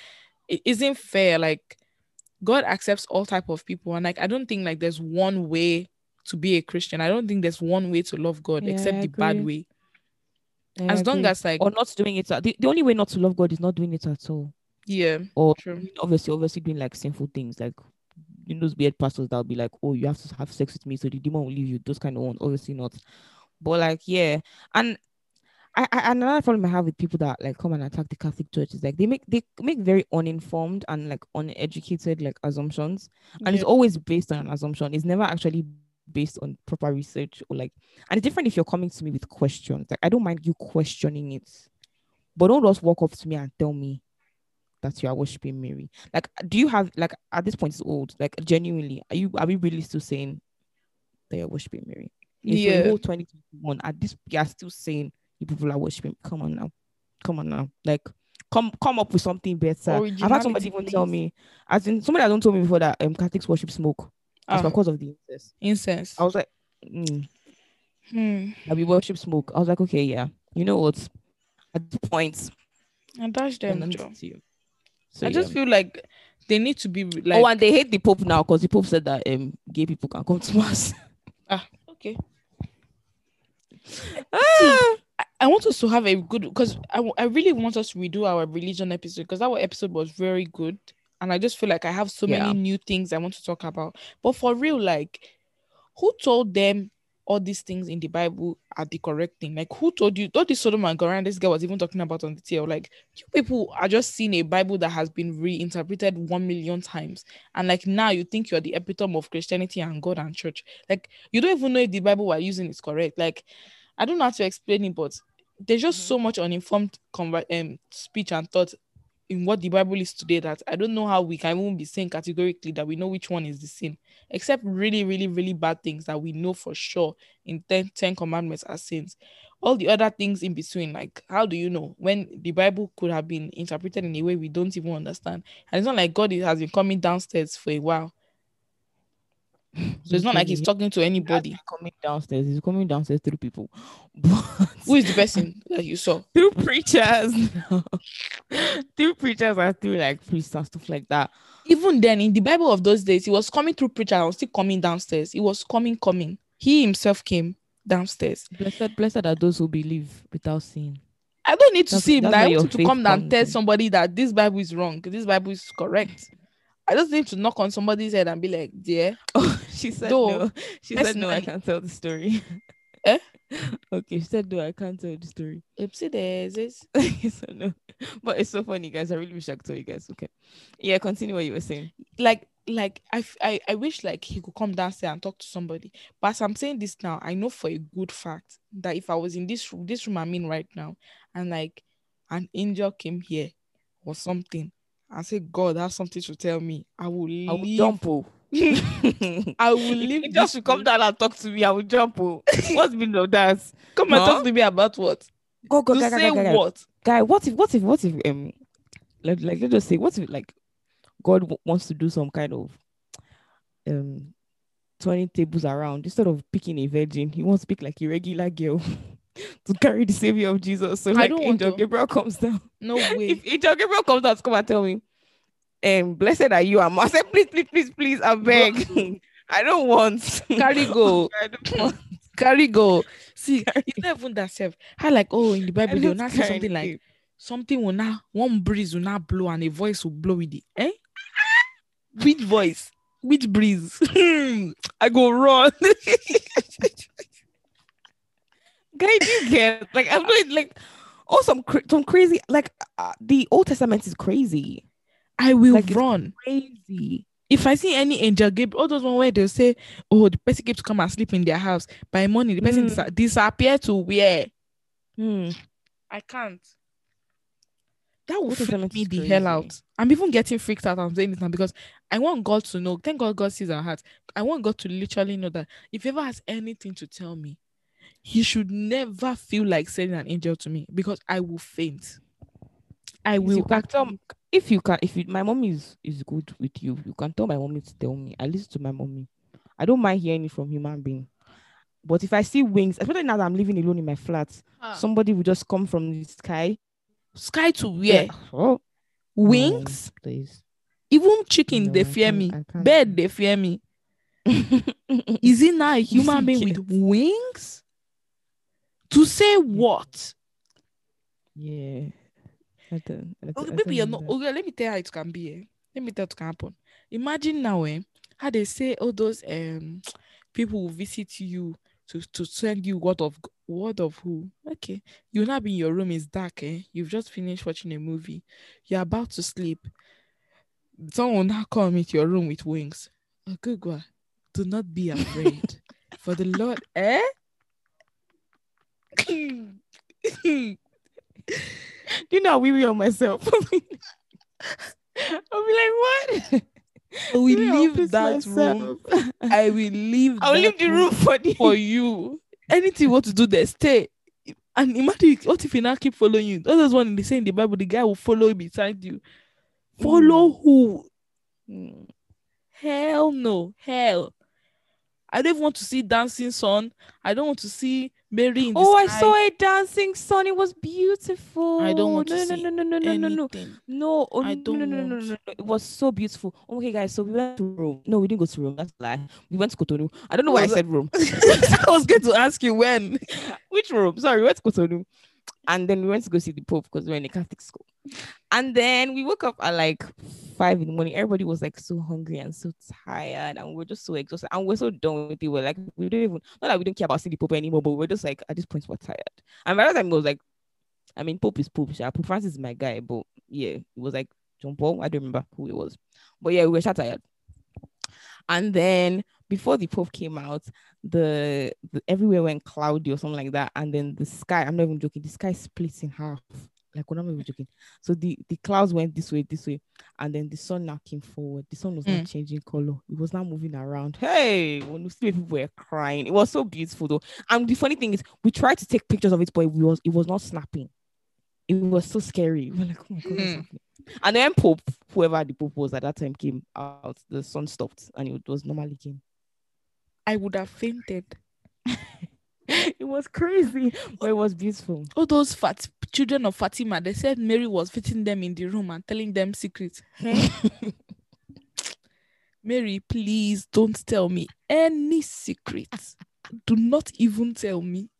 it isn't fair. Like God accepts all type of people, and like I don't think like there's one way to be a Christian. I don't think there's one way to love God Yeah, except the bad way. I As long as like or not doing it. The, the only way not to love God is not doing it at all. yeah, Or true. obviously, obviously doing like sinful things, like you know, those weird pastors that'll be like, "Oh, you have to have sex with me, so the demon will leave you." Those kind of ones, obviously not. But like, yeah, and I, I another problem I have with people that like come and attack the Catholic Church is like they make they make very uninformed and like uneducated like assumptions, and it's always based on an assumption. It's never actually based on proper research or like. And it's different if you're coming to me with questions. Like I don't mind you questioning it, but don't just walk up to me and tell me that you are worshiping Mary. Like, do you have like at this point it's old? Like genuinely, are you are we really still saying that you're worshiping Mary? The Yeah. whole 2021, at this you are still saying you people are worshiping. Come on now, come on now. Like, come come up with something better. I've had somebody even tell me, as in somebody that don't told me before that um Catholics worship smoke. It's Ah, because of the incense. incense. I was like, mm, Hmm. that we worship smoke. I was like, okay, yeah. You know what? At this point, And them, let me Joe. see you. So, I just feel like they need to be like oh, and they hate the Pope now because the Pope said that um gay people can come to mass. Ah, okay. Ah! I, want us to have a good because I, I really want us to redo our religion episode because our episode was very good and I just feel like I have so Yeah. many new things I want to talk about. But for real, like, who told them all these things in the Bible are the correct thing? Like, who told you? All this Sodom and Gomorrah this guy was even talking about on the tail. Like, you people are just seeing a Bible that has been reinterpreted one million times, and like now you think you're the epitome of Christianity and God and church. Like, you don't even know if the Bible we're using is correct. Like, I don't know how to explain it, but there's just Mhm. so much uninformed conver- um, speech and thought in what the Bible is today that I don't know how we can even be saying categorically that we know which one is the sin, except really, really, really bad things that we know for sure in 10, 10 commandments are sins. All the other things in between, like how do you know when the Bible could have been interpreted in a way we don't even understand? And it's not like God has been coming downstairs for a while. So it's not like he's talking to anybody. He's coming downstairs. He's coming downstairs through people. But Who is the person that you saw? through preachers? through preachers and through like priests and stuff like that. even then in the bible of those days he was coming through preacher and was still coming downstairs he was coming coming he himself came downstairs Blessed, blessed are those who believe without seeing. i don't need to That's- see him i want to come down and tell somebody that this bible is wrong this bible is correct i just need to knock on somebody's head and be like dear Oh, she said Though, no. She said no. I can't tell the story. Eh? Okay, she said no. I can't tell the story. Oopsie daisies. so no, but it's so funny, guys. I really wish I could tell you guys. Okay, yeah. Continue what you were saying. like like I, I I wish like he could come downstairs and talk to somebody. But as I'm saying this now, I know for a good fact that if I was in this room, this room I'm in right now, and like an angel came here or something and say, God has something to tell me, I will I will leave. jump. Oh. I will leave. If just to come down and talk to me, I will jump. Oh. What's been of that? Come and talk to me about what? Go go to guy, say guy, guy, guy. what? guy what if what if what if um like like let's just say what if like god w- wants to do some kind of um turning tables around instead of picking a virgin he wants to pick like a regular girl to carry the savior of jesus so I like don't angel to. gabriel comes down No way. if angel gabriel comes down come and tell me um blessed are you i said please please please please i beg i don't want Carry go. I don't want Carry go. See, it's not even that self. How like oh in the Bible they'll don't say something like something will now one breeze will now blow and a voice will blow with it. Eh? Which voice? Which breeze? I go run. Guy do you get like i'm not like oh some some crazy like uh, the old testament is crazy I will Like, run. crazy If I see any angel Gabriel, all those one where they'll say, Oh, the person keeps come and sleep in their house. By morning, the person Mm. disa- disappear to where? Hmm. I can't. That Old freak me the hell out. I'm even getting freaked out. I'm saying this now because I want God to know. Thank God God sees our hearts. I want God to literally know that if he ever has anything to tell me, he should never feel like sending an angel to me because I will faint. I will. you can tell if you can if you, my mom is is good with you you can tell my mommy to tell me i listen to my mommy i don't mind hearing it from human being but if i see wings especially now that i'm living alone in my flat Ah. somebody will just come from the sky Sky to where? oh Wings? no, please Even chicken, No, they fear me. Bird, they fear me. Is it now a human being with wings? To say what? yeah I don't, I Okay, don't- I maybe you're not. Okay, let me tell you how it can be. Eh? Let me tell you what can happen. Imagine now, eh, how they say all those um people will visit you to to send you word of word of who. Okay, you now be in your room. It's dark. Eh, you've just finished watching a movie. You're about to sleep. Someone will now come into your room with wings. Oh, good God, do not be afraid, for the Lord. Eh. You know we on myself? I'll be like, what? I will leave that room. I will leave. I'll leave the room for the for you. Anything you want to do there, stay. And imagine what if he now keep following you? Those one they say in the Bible, the guy will follow beside you. Follow who? Mm. Hell no. Hell. I don't even want to see dancing son. I don't want to see Mary in the Oh, I saw a dancing sun. It was beautiful. I don't want to no, no, see no, no, no, no, no, no. No, oh, I no, don't no, no, no, no, no, no. It was so beautiful. Oh, okay, guys, so we went to Rome. No, we didn't go to Rome. That's a lie. We went to Cotonou. I don't know why I said Rome. I was going to ask you when. Which Rome? Sorry, we went to Cotonou. And then we went to go see the Pope because we we're in a Catholic school. And then we woke up at like five in the morning. Everybody was like so hungry and so tired, and we are just so exhausted. And we're so done with it. We're like, we don't even not that we don't care about the Pope anymore, but we're just like at this point we're tired. And by that time it was like, I mean, Pope is Pope. sha. Pope Francis is my guy, but yeah, it was like John Paul. I don't remember who it was, but yeah, we were so tired. And then before the Pope came out, the, the everywhere went cloudy or something like that, and then the sky. I'm not even joking. The sky splits in half. Like when I'm not even joking. So the the clouds went this way, this way, and then the sun now came forward. The sun was not Mm. changing color. It was now moving around. Hey, when we see people were crying, it was so beautiful though. And the funny thing is, we tried to take pictures of it, but it was it was not snapping. It was so scary. We were like, oh my god, what's Hmm. And then Pope, whoever the Pope was at that time, came out. The sun stopped, and it was normally came. I would have fainted. it was crazy, but it was beautiful. All those fat children of Fatima, they said Mary was fitting them in the room and telling them secrets. Mary, please don't tell me any secrets. Do not even tell me.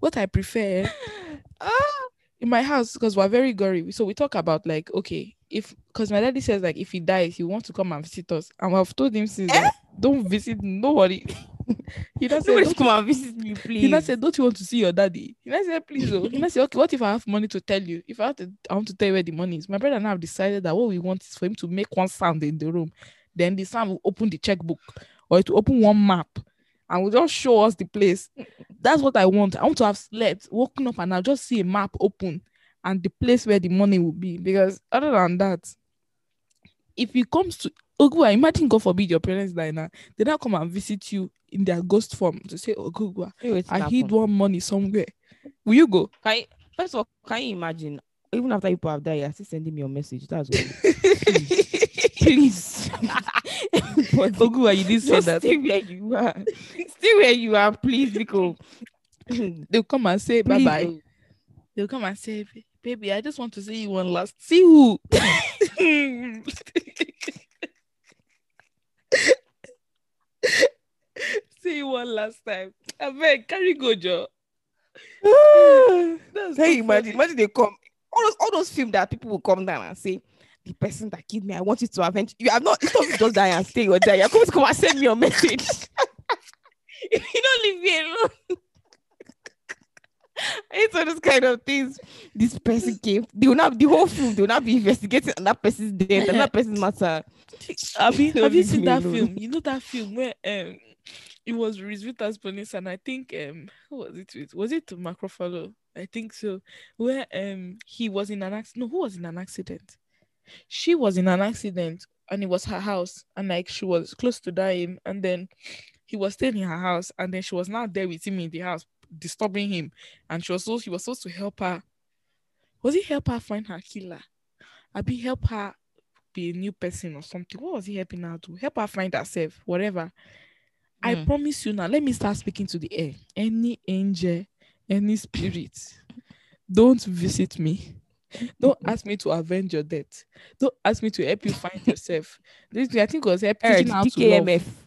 What I prefer Ah, in my house, because we're very gory, so we talk about like, okay, if because my daddy says like if he dies, he wants to come and visit us. And I've told him since Eh? like, don't visit nobody. He does Nobody say, come and visit me, please. he not said, don't you want to see your daddy? He not said, please. Oh. He not said, okay, what if I have money to tell you? If I have to, I want to tell you where the money is. My brother and I have decided that what we want is for him to make one sound in the room. Then the sound will open the checkbook or it will open one map and will just show us the place. That's what I want. I want to have slept, woken up, and I'll just see a map open and the place where the money will be. Because other than that, if it comes to Ogua, imagine God forbid your parents die now. They now come and visit you in their ghost form to say, oh, Hey, wait, I happen. hid one money somewhere. Will you go? Can you, first of all, can you imagine? Even after people have died, you're still sending me a message. That's what. Please. Everybody, Ogua, you did say that. stay where you are. Stay where you are, please, because. They'll come and say bye bye. oh. They'll come and say, baby, I just want to see you one last. See who? see you one last time. I beg, carry go, Joe. That's Can you imagine? Imagine they come. All those, all those films that people will come down and say, the person that killed me, I want you to avenge. You have not, it's not just die and stay or die. You're going to come and send me a message. you don't leave me alone. it's all those kind of things. This person came. They will not the whole film. They will not be investigating that person's death and that person's matter. Have you, have you seen that alone. film? You know that film where um it was Reese Witherspoon and I think um who was it with? Was it Mark Ruffalo? I think so. Where um he was in an accident. No, who was in an accident? She was in an accident and it was her house and like she was close to dying and then he was staying in her house and then she was now there with him in the house disturbing him and she was so he was supposed to help her. Was he help her find her killer? I be help her be a new person or something. What was he helping her to? Help her find herself, whatever. I Mm. promise you now, let me start speaking to the air. Any angel, any spirit, don't visit me. Don't ask me to avenge your death. Don't ask me to help you find yourself. This I think it was help teaching how to love.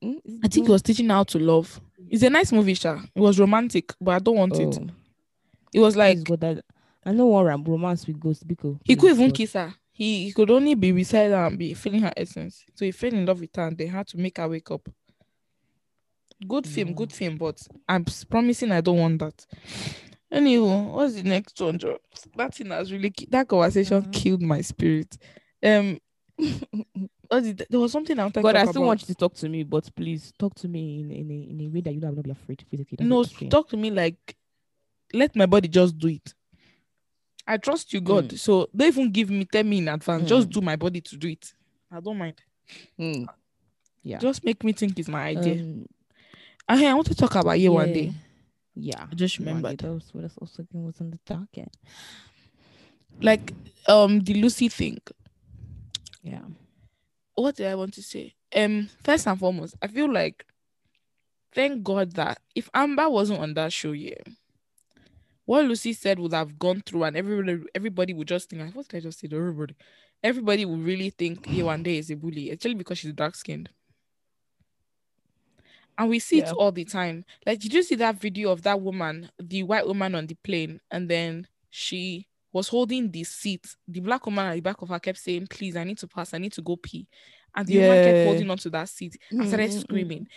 Hmm? I think it was teaching how to love. It's a nice movie, Sha. It was romantic, but I don't want it. Oh, It was like like God, that, I know ram- romance with Ghost because he could even kiss her. He, he could only be beside her and be feeling her essence. So he fell in love with her and they had to make her wake up. Good film, Yeah. good film, but I'm promising I don't want that. Anyway, what's the next one, Joe? That thing has really ki- that conversation Mhm. killed my spirit. Um, did- there was something I wanted God, I still about. want you to talk to me, but please talk to me in, in, a, in a way that you don't have to be afraid physically. That's no, talk to me like let my body just do it. I trust you, God. Mm. So don't even give me tell me in advance. Just Mm. do my body to do it. I don't mind. Mm. Yeah. Just make me think it's my idea. Um, hey, I want to talk about you one day. Yeah. I just remembered. That was what also was on the docket. Like um the Lucy thing. Yeah. What did I want to say? Um, first and foremost, I feel like thank God that if Amber wasn't on that show, yeah, what Lucy said would have gone through, and everybody everybody would just think, like, what did I just say? to Everybody, everybody would really think Yewande is a bully, actually because she's dark skinned. And we see Yeah. it all the time. Like, did you see that video of that woman, the white woman on the plane, and then she was holding the seat. The black woman at the back of her kept saying, Please, I need to pass, I need to go pee. And the woman kept Yeah. holding onto that seat and started Mm, mm, mm. screaming.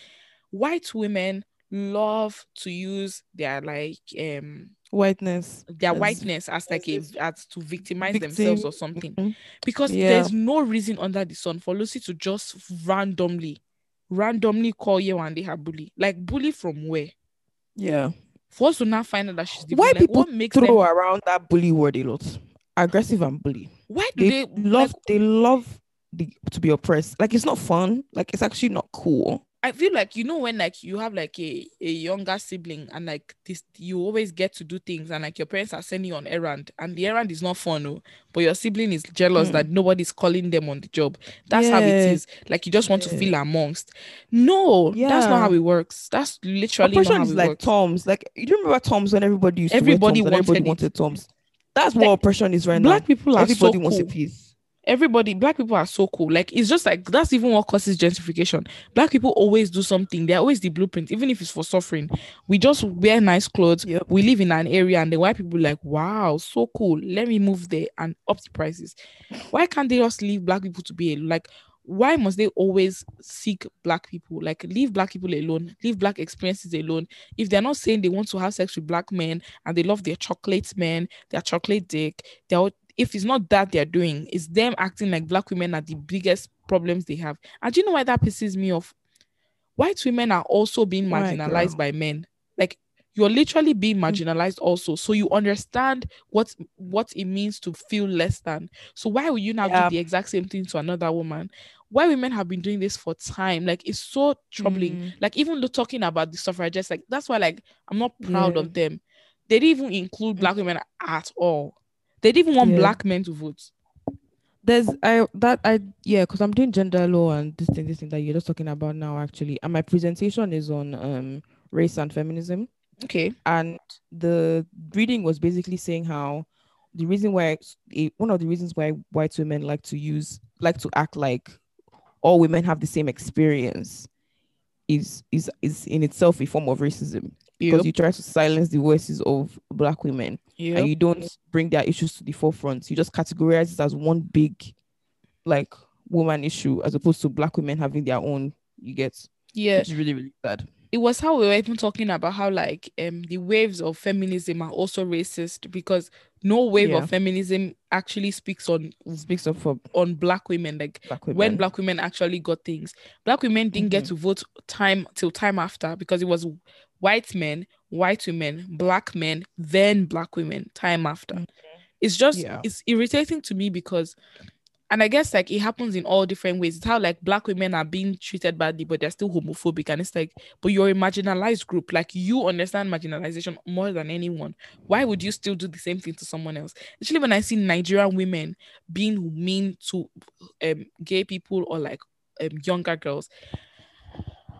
White women love to use their like um Whiteness. their As- whiteness as like a as to victimize victim. themselves or something Mhm. because Yeah. there's no reason under the sun for Lucy to just randomly randomly call you and they have bully like bully from where Yeah. for us to now find out that she's the Why bully, people what makes Throw them around that bully word a lot. Aggressive and bully. why do They, they, love like, they love the, to be oppressed. Like it's not fun. Like it's actually not cool. I feel like you know when like you have like a, a younger sibling and like this you always get to do things and like your parents are sending you on errand and the errand is not fun oh, but your sibling is jealous Mm. that nobody's calling them on the job. That's how it is. Like you just want to feel amongst. No, that's not how it works. That's literally not how is it like works. Toms. Like you do remember Toms when everybody used Everybody to wear Toms and everybody wanted. Toms. That's Like, what oppression is right Black now. people are Everybody so wants a piece. Everybody black people are so cool. Like it's just like that's even what causes gentrification. Black people always do something. They're always the blueprint even if it's for suffering. We just wear nice clothes. Yep. we live in an area and the white people like wow so cool. Let me move there and up the prices. Why can't they just leave black people to be like why must they always seek black people? Like leave black people alone, leave black experiences alone. If they're not saying they want to have sex with black men and they love their chocolate men, their chocolate dick, they're if it's not that they're doing, it's them acting like black women are the biggest problems they have. And do you know why that pisses me off? White women are also being marginalized girl. by men. Like you're literally being marginalized also. So you understand what what it means to feel less than. So why would you now Yeah. do the exact same thing to another woman? Why women have been doing this for time? Like it's so troubling. Mm. Like even though talking about the suffragettes, like that's why like I'm not proud Yeah. of them. They didn't even include black women at all. They didn't want Yeah. black men to vote. There's I that I yeah, because I'm doing gender law and this thing, this thing that you're just talking about now actually. And my presentation is on um race and feminism. Okay. and the reading was basically saying how the reason why one of the reasons why white women like to use like to act like all women have the same experience is is is in itself a form of racism because Yep. you try to silence the voices of black women Yep. and you don't bring their issues to the forefront you just categorize it as one big like woman issue as opposed to black women having their own you get yeah. which is really really sad it was how we were even talking about how like um the waves of feminism are also racist because no wave Yeah. of feminism actually speaks on speaks of for on black women like black women when black women actually got things black women didn't get Mhm. to vote time till time after because it was white men white women black men then black women time after Mhm. it's just Yeah. it's irritating to me because and I guess like it happens in all different ways. It's how like black women are being treated badly, but they're still homophobic. And it's like, but you're a marginalized group. Like you understand marginalization more than anyone. Why would you still do the same thing to someone else? Especially when I see Nigerian women being mean to um gay people or like um younger girls.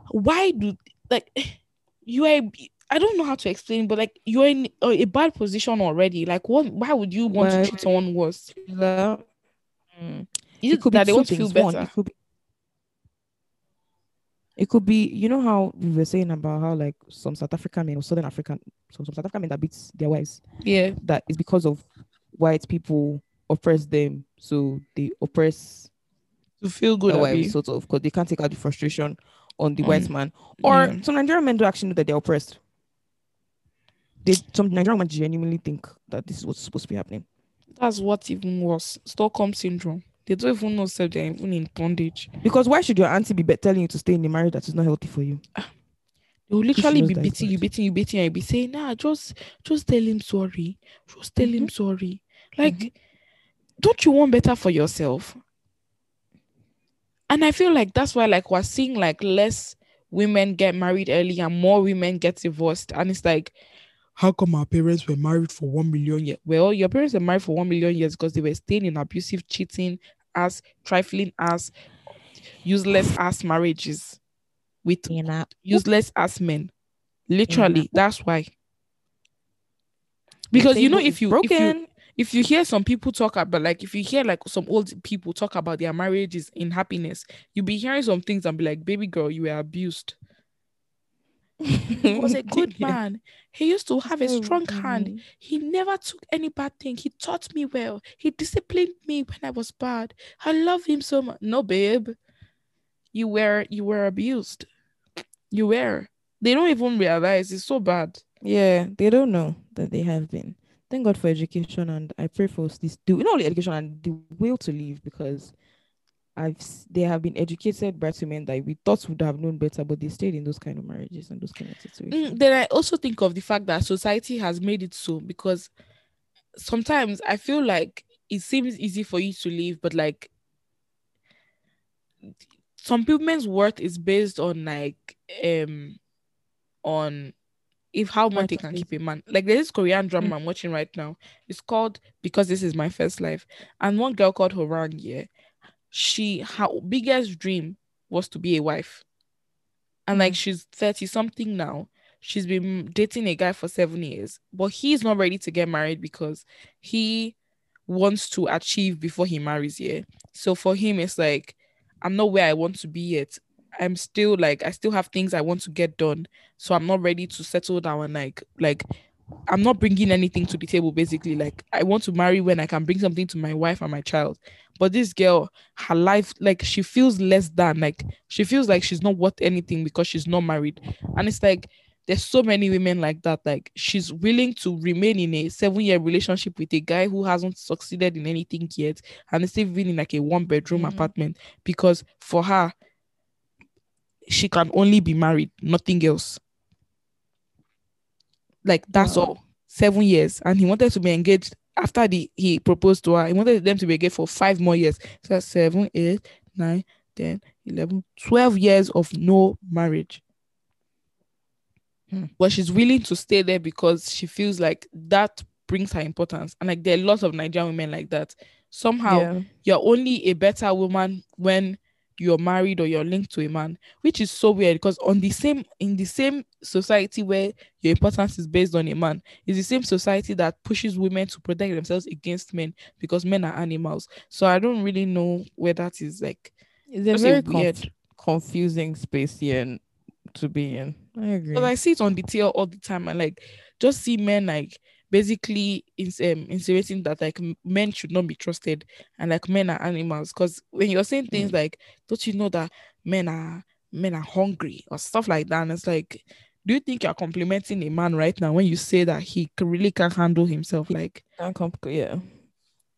Why do like you are I don't know how to explain, but like you're in a, a bad position already. Like what why would you want Well, to treat someone worse? The- Mm. Is it, that they two want to feel things. One, better? it could be it could be you know how we were saying about how like some South African men or Southern African some, some South African men that beats their wives Yeah. that is because of white people oppress them so they oppress To feel good wives sort of because they can't take out the frustration on the Mm. white man or Yeah. some Nigerian men do actually know that they're oppressed they some Nigerian men genuinely think that this is what's supposed to be happening That's what even worse. Stockholm syndrome. They don't even know self they're even in bondage. because why should your auntie be telling you to stay in a marriage that is not healthy for you ah, They will literally be beating you, beating you, beating you, and be saying, nah, just just tell him sorry. Just tell him mm-hmm. sorry. Like, mm-hmm. don't you want better for yourself? And I feel like that's why like we're seeing like less women get married early and more women get divorced. And it's like, how come our parents were married for one million years? Well, your parents were married for one million years because they were staying in abusive, cheating, ass, trifling ass, useless ass marriages with you know useless ass men. Literally, that's why. Because you know, if you if you broken if you hear some people talk about like if you hear like some old people talk about their marriages in happiness, you'll be hearing some things and be like, baby girl, you were abused. He was a good man. He used to have a strong hand. He never took any bad thing. He taught me well. He disciplined me when I was bad. I love him so much. No, babe. You were you were abused. You were. They don't even realize it's so bad. Yeah, they don't know that they have been. Thank God for education, and I pray for this. Do not only education and the will to live because I've they have been educated by two men that we thought would have known better, but they stayed in those kind of marriages and those kind of situations. Mm, then I also think of the fact that society has made it so because sometimes I feel like it seems easy for you to leave, but like some women's worth is based on like um on if how much they can keep a man. Like there's this Korean drama Mm. I'm watching right now. It's called Because This Is My First Life. And one girl called Horang, yeah, she her biggest dream was to be a wife. And like Mm. she's 30 something now. She's been dating a guy for seven years, but he's not ready to get married because he wants to achieve before he marries, yeah. So for him, it's like, I'm not where I want to be yet. I'm still like, I still have things I want to get done. So I'm not ready to settle down and like, like, I'm not bringing anything to the table, basically. Like, I want to marry when I can bring something to my wife and my child. But this girl, her life, like she feels less than, like she feels like she's not worth anything because she's not married. And it's like there's so many women like that. Like she's willing to remain in a seven-year relationship with a guy who hasn't succeeded in anything yet, and is still living in like a one-bedroom Mhm. apartment because for her, she can only be married, nothing else. Like that's Wow. all. Seven years, and he wanted to be engaged after the he proposed to her. He wanted them to be engaged for five more years. So that's seven, eight, nine, 10, 11, 12 years of no marriage. Hmm. But she's willing to stay there because she feels like that brings her importance. And like there are lots of Nigerian women like that. Somehow Yeah. you're only a better woman when you're married or you're linked to a man, which is so weird because on the same in the same society where your importance is based on a man, is the same society that pushes women to protect themselves against men because men are animals. So I don't really know where that is like It's a very weird. conf- confusing space here to be in. I agree. Because I see it on the tail all the time and like just see men like basically ins- um, insinuating that like men should not be trusted and like men are animals. Because when you're saying things like, don't you know that men are men are hungry or stuff like that? And it's like, do you think you're complimenting a man right now when you say that he really can't handle himself? Like, Can't comp- yeah.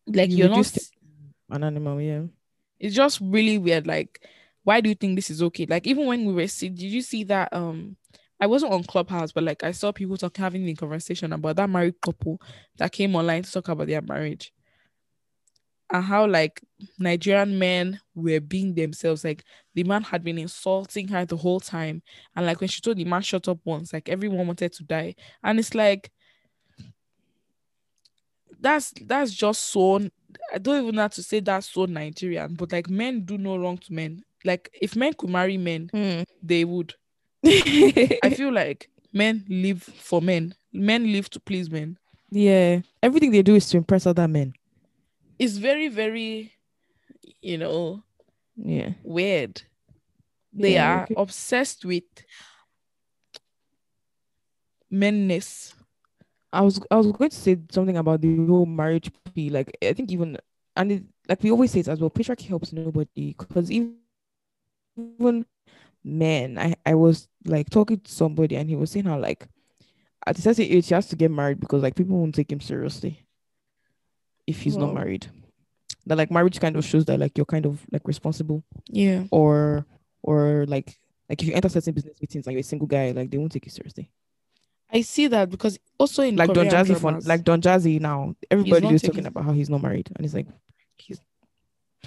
like You you're not. An animal, yeah. It's just really weird. Like, why do you think this is okay? Like, even when we were see, did you see that? Um, I wasn't on Clubhouse, but like I saw people talking, having the conversation about that married couple that came online to talk about their marriage and how like Nigerian men were being themselves. Like the man had been insulting her the whole time, and like when she told the man shut up once, like everyone wanted to die, and it's like that's that's just so. I don't even have to say that's so Nigerian, but like men do no wrong to men. Like if men could marry men, hmm. they would. I feel like men live for men. Men live to please men. yeah. Everything they do is to impress other men. It's very, very, you know, Yeah. weird. They Yeah, are okay. obsessed with menness. I was I was going to say something about the whole marriage fee. Like I think even and it, like we always say it as well, patriarchy helps nobody because even even men, I I was like talking to somebody and he was saying how like at a certain age he has to get married because like people won't take him seriously if he's not married. That like marriage kind of shows that like you're kind of like responsible Yeah. or or like like if you enter certain business meetings and you're a single guy, like they won't take you seriously. I see that because also in like Don Jazzy dramas- like Don Jazzy now. Everybody is talking about how he's not married, and he's like, he's.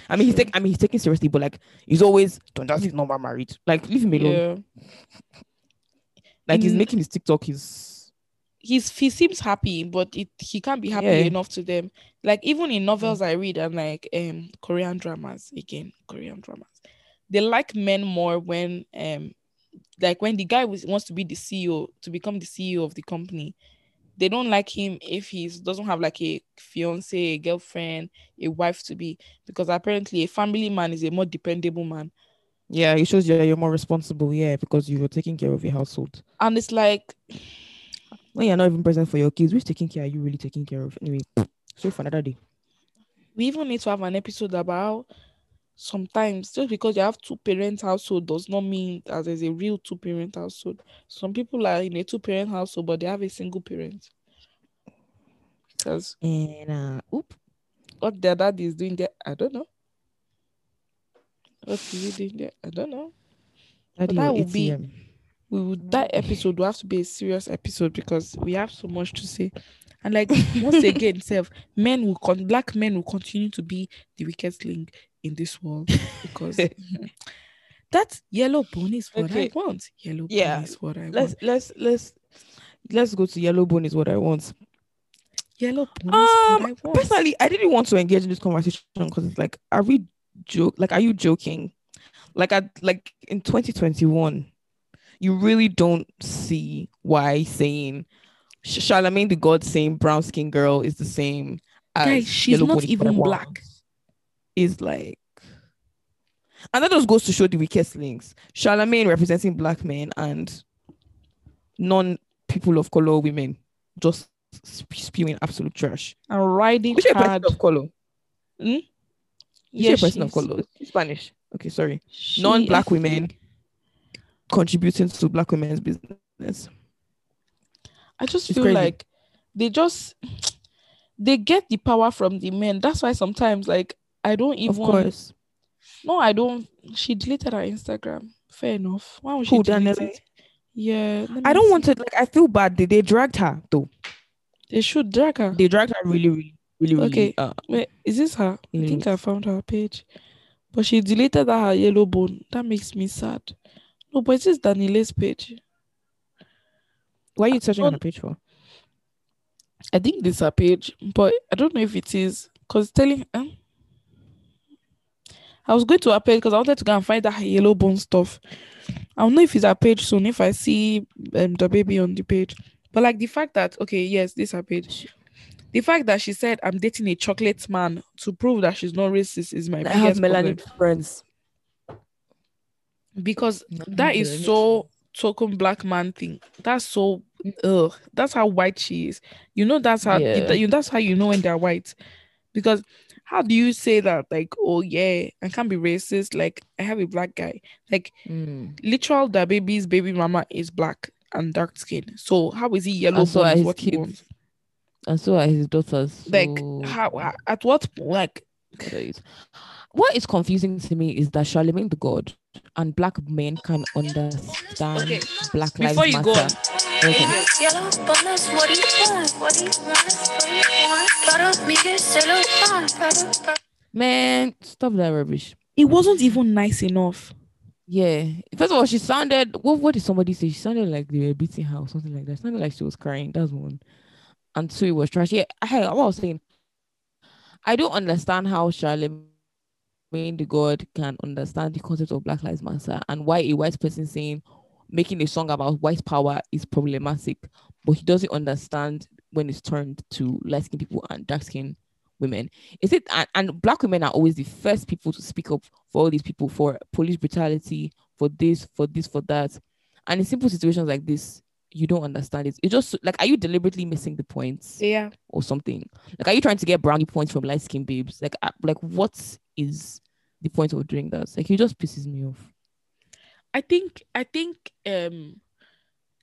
I mean, he's taking. I mean, he's taking seriously, but like, he's always Don Jazzy's not married. Like, leave him alone. yeah. Like, he's making his TikTok. He's he's he seems happy, but it he can't be happy Yeah. enough to them. Like even in novels I read and like um Korean dramas again, Korean dramas, they like men more when um like when the guy was, wants to be the CEO to become the CEO of the company. They don't like him if he doesn't have like a fiance, a girlfriend, a wife to be, because apparently a family man is a more dependable man. yeah. It shows you that you're more responsible. Yeah, because you were taking care of your household. And it's like When you're not even present for your kids, which taking care are you really taking care of? Anyway, so for another day. we even need to have an episode about sometimes just because you have two parent household does not mean that there's a real two parent household. Some people are in a two parent household, but they have a single parent. Because And uh, oop, what their dad is doing there, I don't know. What is he doing there? I don't know. that would be-. We would that episode will have to be a serious episode because we have so much to say. And like once again, self men will con- black men will continue to be the weakest link in this world because that yellow bone is what Okay. I want. Yellow Yeah, bone is what I Let's want. let's let's let's go to yellow bone is what I want. Yellow bone is what Um, I want. personally, I didn't want to engage in this conversation because it's like, are we joke? Like, are you joking? Like, I like in 2021, you really don't see why saying Charlamagne the God saying brown skin girl is the same as Guys, she's not bone is what I even black. Is like, and that just goes to show the weakest links. Charlamagne representing black men and non people of color women just spewing absolute trash. And riding Which person of color? Hmm? Yes, person of color? Spanish. Okay, sorry. Non-black women contributing to black women's business. I just It's feel crazy. like they just they get the power from the men. That's why sometimes like I don't even Of course. no, I don't she deleted her Instagram. Fair enough. Why would she Who, delete Daniela? it? Yeah. I don't see. want to like I feel bad. They, they dragged her though. they should drag her. They dragged her really, really, really, really. Okay. Uh, Wait, is this her? I think I found her page. But she deleted that her yellow bone. That makes me sad. No, but it's this page. why are you searching on her page for? I think this her page, but I don't know if it is because telling. Um, I was going to her page because I wanted to go and find that yellow bone stuff. I don't know if it's her page soon if I see um, the baby on the page. But like the fact that okay, yes, this her page. The fact that she said I'm dating a chocolate man to prove that she's not racist is my I have biggest problem. friends. because No, that is so token black man thing. That's so ugh. That's how white she is. You know that's how Yeah. that- you that's how you know when they're white. Because how do you say that like oh yeah I can't be racist like I have a black guy like Mm. literal the baby's baby mama is black and dark skin so how is he yellow And so are bones his what he kids. wants And so are his daughters. like how at what like What is confusing to me is that Charlamagne the God and black men can understand Okay, Black Lives before you Matter. on Para mí. Man, stop that rubbish. it wasn't even nice enough Yeah. First of all, she sounded. What, what did somebody say? She sounded like they were beating her or something like that. It sounded like she was crying. That's one. And two, it was trash. Yeah. Hey, I was saying, I don't understand how Charlamagne the God can understand the concept of Black Lives Matter and why a white person saying making a song about white power is problematic, but he doesn't understand when it's turned to light skinned people and dark skinned women. Is it and, and black women are always the first people to speak up for all these people for police brutality, for this, for this, for that. And in simple situations like this, you don't understand it. It's just like, are you deliberately missing the points yeah or something? Like, are you trying to get brownie points from light skinned babes? Like, uh, like what is the point of doing that? Like, it just pisses me off. I think I think um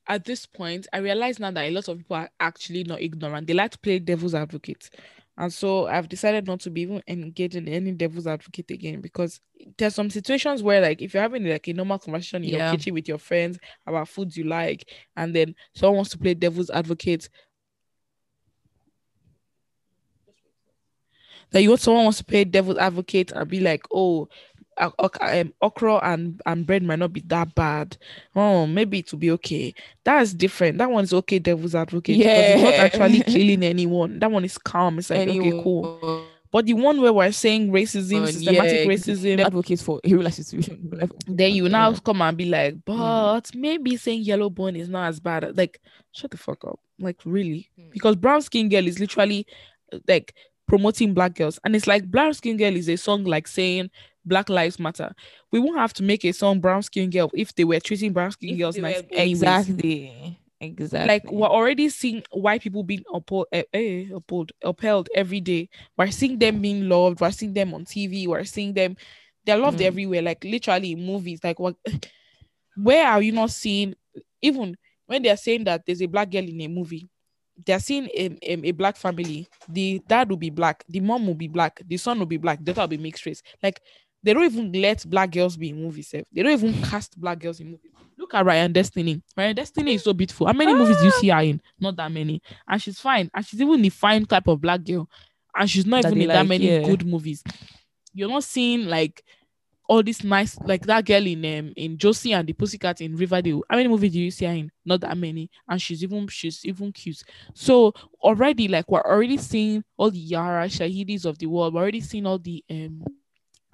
at this point I realize now that a lot of people are actually not ignorant. They like to play devil's advocate. And so I've decided not to be even engaged in any devil's advocate again because there's some situations where like if you're having like a normal conversation in Yeah. your kitchen with your friends about foods you like and then someone wants to play devil's advocate that you want someone wants to play devil's advocate and be like, oh, um, okra and, and bread might not be that bad. Oh, maybe it will be okay. That's different. That one's okay, devil's advocate. because it's not actually killing anyone. That one is calm. It's like, okay, cool. But the one where we're saying racism, systematic racism, advocates for a real situation. then you now Yeah. come and be like, but maybe saying yellow bone is not as bad. Like, shut the fuck up. Like, really? Mm. Because brown skin girl is literally uh, like promoting black girls. And it's like brown skin girl is a song like saying Black Lives Matter. We won't have to make a song brown skin girl if they were treating brown skin girls nice. anyways. exactly, exactly. Like we're already seeing white people being upheld, eh, eh, upheld, upheld every day. We're seeing them being loved. We're seeing them on TV. We're seeing them. They're loved Mm. everywhere. Like literally in movies. Like what? Where are you not seeing? Even when they're saying that there's a black girl in a movie, they're seeing a, a, a black family. The dad will be black. The mom will be black. The son will be black. The daughter will be mixed race. Like they don't even let black girls be in movies. sef. They don't even cast black girls in movies. Look at Ryan Destiny. Ryan Destiny is so beautiful. How many movies do you see her in? Not that many. And she's fine. And she's even the fine type of black girl. And she's not That even in that many yeah. good movies. You're not seeing like all this nice, like that girl in um in Josie and the Pussycat in Riverdale. How many movies do you see her in? Not that many. And she's even she's even cute. So already, like we're already seeing all the Yara Shahidis of the world. We're already seeing all the um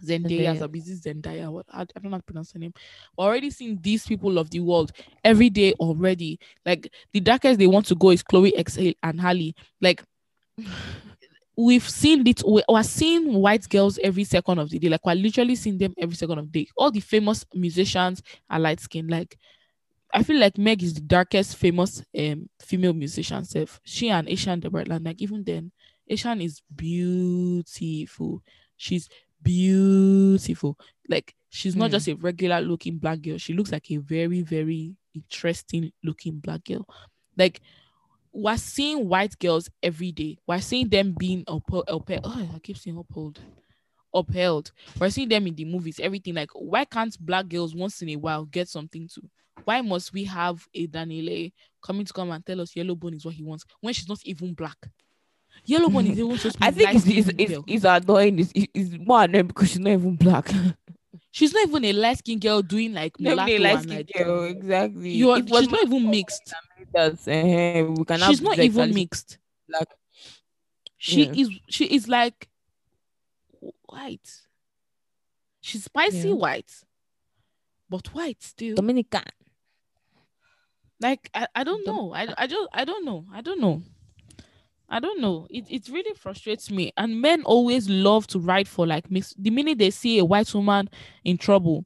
Zendaya, Zendaya. What I, I don't know how to pronounce her name. We're already seeing these people of the world every day already. Like the darkest they want to go is Chloe X and Halle. Like we've seen it. we- We're seeing white girls every second of the day. Like we're literally seeing them every second of the day. All the famous musicians are light skinned. Like I feel like Meg is the darkest famous um female musician. Self. She and Asian Deborah Like even then, Asian is beautiful. She's beautiful. Like she's not Hmm. just a regular looking black girl. She looks like a very, very interesting looking black girl. Like we're seeing white girls every day. We're seeing them being upheld. upheld oh, I keep saying upheld. Upheld. We're seeing them in the movies, everything. Like, why can't black girls once in a while get something to? Why must we have a DaniLeigh coming to come and tell us yellow bone is what he wants when she's not even black? Yellow one is even supposed to be I think it's, it's, it's, it's annoying. It's, it's more annoying because she's not even black. She's not even a light skinned girl doing like mulatto a light and, skin like, girl, exactly. You're, If it was she's not even mixed. That's, uh, we can She's not even mixed. black. She Yeah. is she is like white. She's spicy Yeah. white, but white still. Dominican. Like I, I don't know. I, I just I don't know. I don't know. I don't know. It it really frustrates me. And men always love to ride for like mix. The minute they see a white woman in trouble,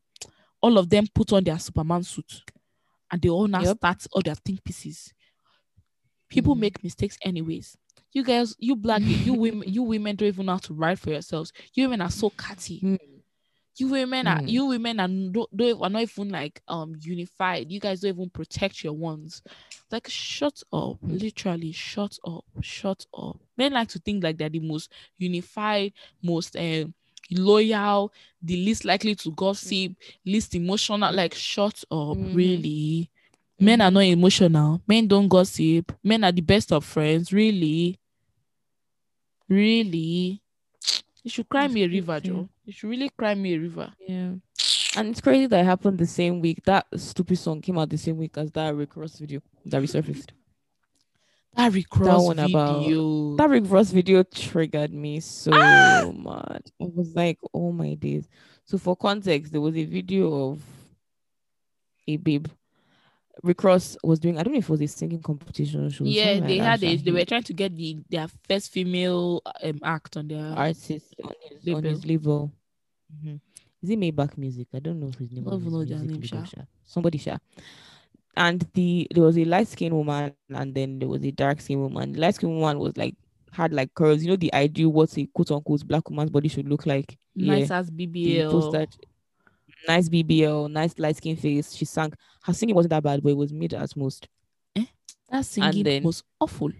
all of them put on their Superman suit, and they all now Yep. start all their think pieces. People Mhm. make mistakes anyways. You guys, you black, you women, you women don't even know how to ride for yourselves. You women are so catty. Mm. You women are Mm. you women are don't, don't are not even like um unified. You guys don't even protect your ones. Like shut up, Mm. literally shut up, shut up. Men like to think like they're the most unified, most um loyal, the least likely to gossip, least emotional. Like shut up, Mhm. really. Men are not emotional. Men don't gossip. Men are the best of friends. Really, really. You should cry me a river, crazy. Joe. You should really cry me a river. Yeah. And it's crazy that it happened the same week. That stupid song came out the same week as that Rick Ross video that resurfaced. That Rick Ross one about- video. That Rick Ross video triggered me so Ah! much. I was like, oh my days. So for context, there was a video of a babe. Rick Ross was doing, I don't know if it was a singing competition. or show, yeah, they like had it. They were trying to get the their first female um act on their. artist on his, on his label. Mhm. Is it Maybach Music? I don't know his name. Don't his their music name, sha. sha. Somebody sha. And the there was a light skinned woman and then there was a dark skinned woman. The light skinned woman was like had like curls. You know the ideal what a quote unquote black woman's body should look like. Nice as BBL. Nice BBL, nice light skin face. She sang. Her singing wasn't that bad, but it was mid at most. Eh? That singing then- was awful.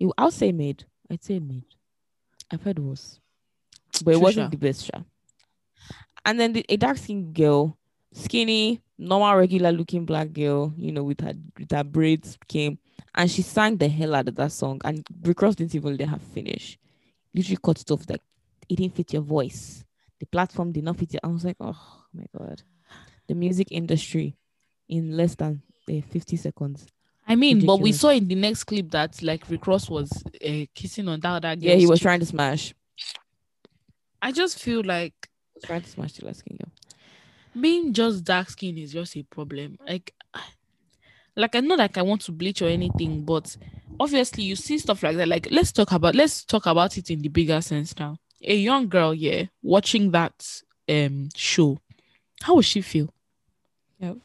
It- I'll say mid. I'd say mid. I've heard worse, but it True, wasn't the best. Sha. And then the, a dark skinned girl, skinny, normal, regular looking black girl, you know, with her with her braids came and she sang the hell out of that song. And Rick Ross didn't even let her finish. Literally cut it off like it didn't fit your voice. The platform did not fit your. I was like, oh my god, the music industry in less than uh, fifty seconds. I mean, but we saw in the next clip that like Rick Ross was uh, kissing on that other girl. Yeah, he was trying to smash. I just feel like trying to smash the light skin girl. being just dark skin is just a problem. Like, like I know like I want to bleach or anything, but obviously you see stuff like that. Like, let's talk about let's talk about it in the bigger sense now. A young girl, yeah, watching that um show, how would she feel? Yep.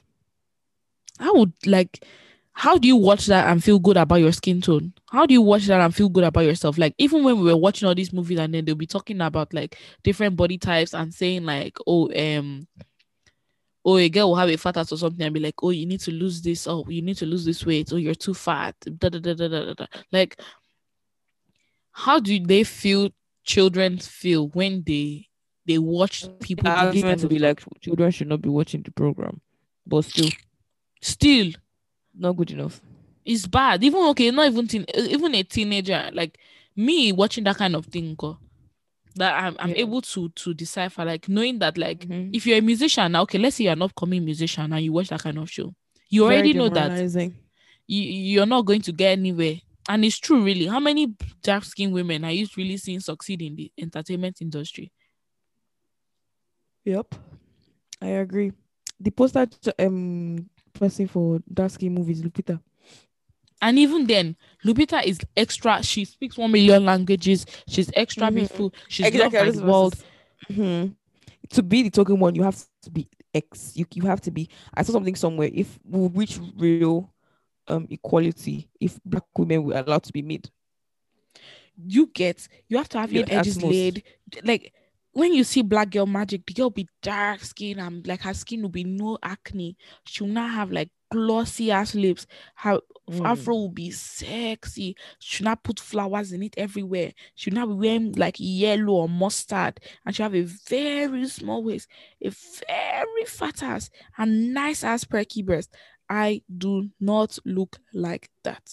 I would like. How do you watch that and feel good about your skin tone? How do you watch that and feel good about yourself? Like even when we were watching all these movies and then they'll be talking about like different body types and saying like, oh, um, oh, a girl will have a fat ass or something and be like, oh, you need to lose this, oh, you need to lose this weight, oh, you're too fat, da da da da da. da. Like, how do they feel? Children feel when they they watch people The argument to be like children should not be watching the program, but still still not good enough. it's bad. Even okay, not even teen, even a teenager like me watching that kind of thing. ko, That I'm, I'm Yeah. able to to decipher, like knowing that, like Mhm. if you're a musician now, okay, let's say you're an upcoming musician and you watch that kind of show, you already know that you you're not going to get anywhere. And it's true, really. How many dark skinned women are you really seeing succeed in the entertainment industry? Yep, I agree. The poster um person for dark skin movies, Lupita. And even then, Lupita is extra. She speaks one million languages. She's extra Mhm. beautiful. She's loved by the world. Mhm. To be the token one, you have to be X. You you have to be. I saw something somewhere. If which real um equality, if black women were allowed to be made, you get you have to have your edges laid like when you see black girl magic, the girl be dark skin and like her skin will be no acne. She will not have like glossy ass lips. Her Mm. afro will be sexy. She will not put flowers in it everywhere. She will not be wearing like yellow or mustard. And she have a very small waist, a very fat ass, and nice ass perky breast. I do not look like that.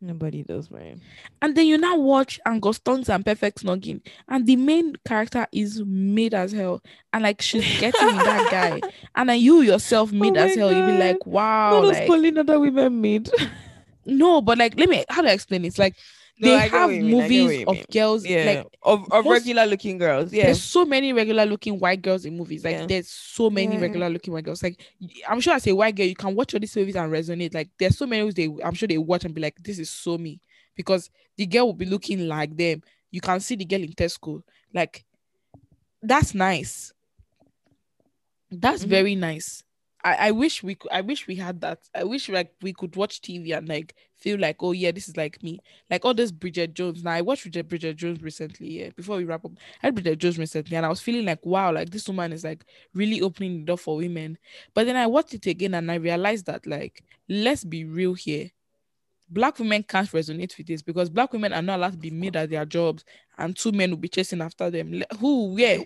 Nobody does, man. And then you now watch Angus Thongs and Perfect Snogging, and the main character is made as hell, and like she's getting that guy, and then you yourself made Oh as hell. You'll be like, wow, Not like calling other women made. no, but like let me how do I explain it? It's like they I have what mean, I get what movies of girls yeah, like of, of most- regular looking girls. Yeah, there's so many regular looking white girls in movies. Like Yeah. there's so many Yeah. regular looking white girls. Like I'm sure as a white girl, you can watch all these movies and resonate. Like there's so many they I'm sure they watch and be like, this is so me. Because the girl will be looking like them. You can see the girl in Tesco. Like that's nice. That's Mhm. very nice. I, I wish we could I wish we had that. I wish like we could watch TV and like feel like, oh yeah, this is like me. Like all this Bridget Jones. Now I watched Bridget, Bridget Jones recently, yeah. Before we wrap up, I had Bridget Jones recently, and I was feeling like, wow, like this woman is like really opening the door for women. But then I watched it again and I realized that like, let's be real here. Black women can't resonate with this because black women are not allowed to be made at their jobs, and two men will be chasing after them. Who? Where?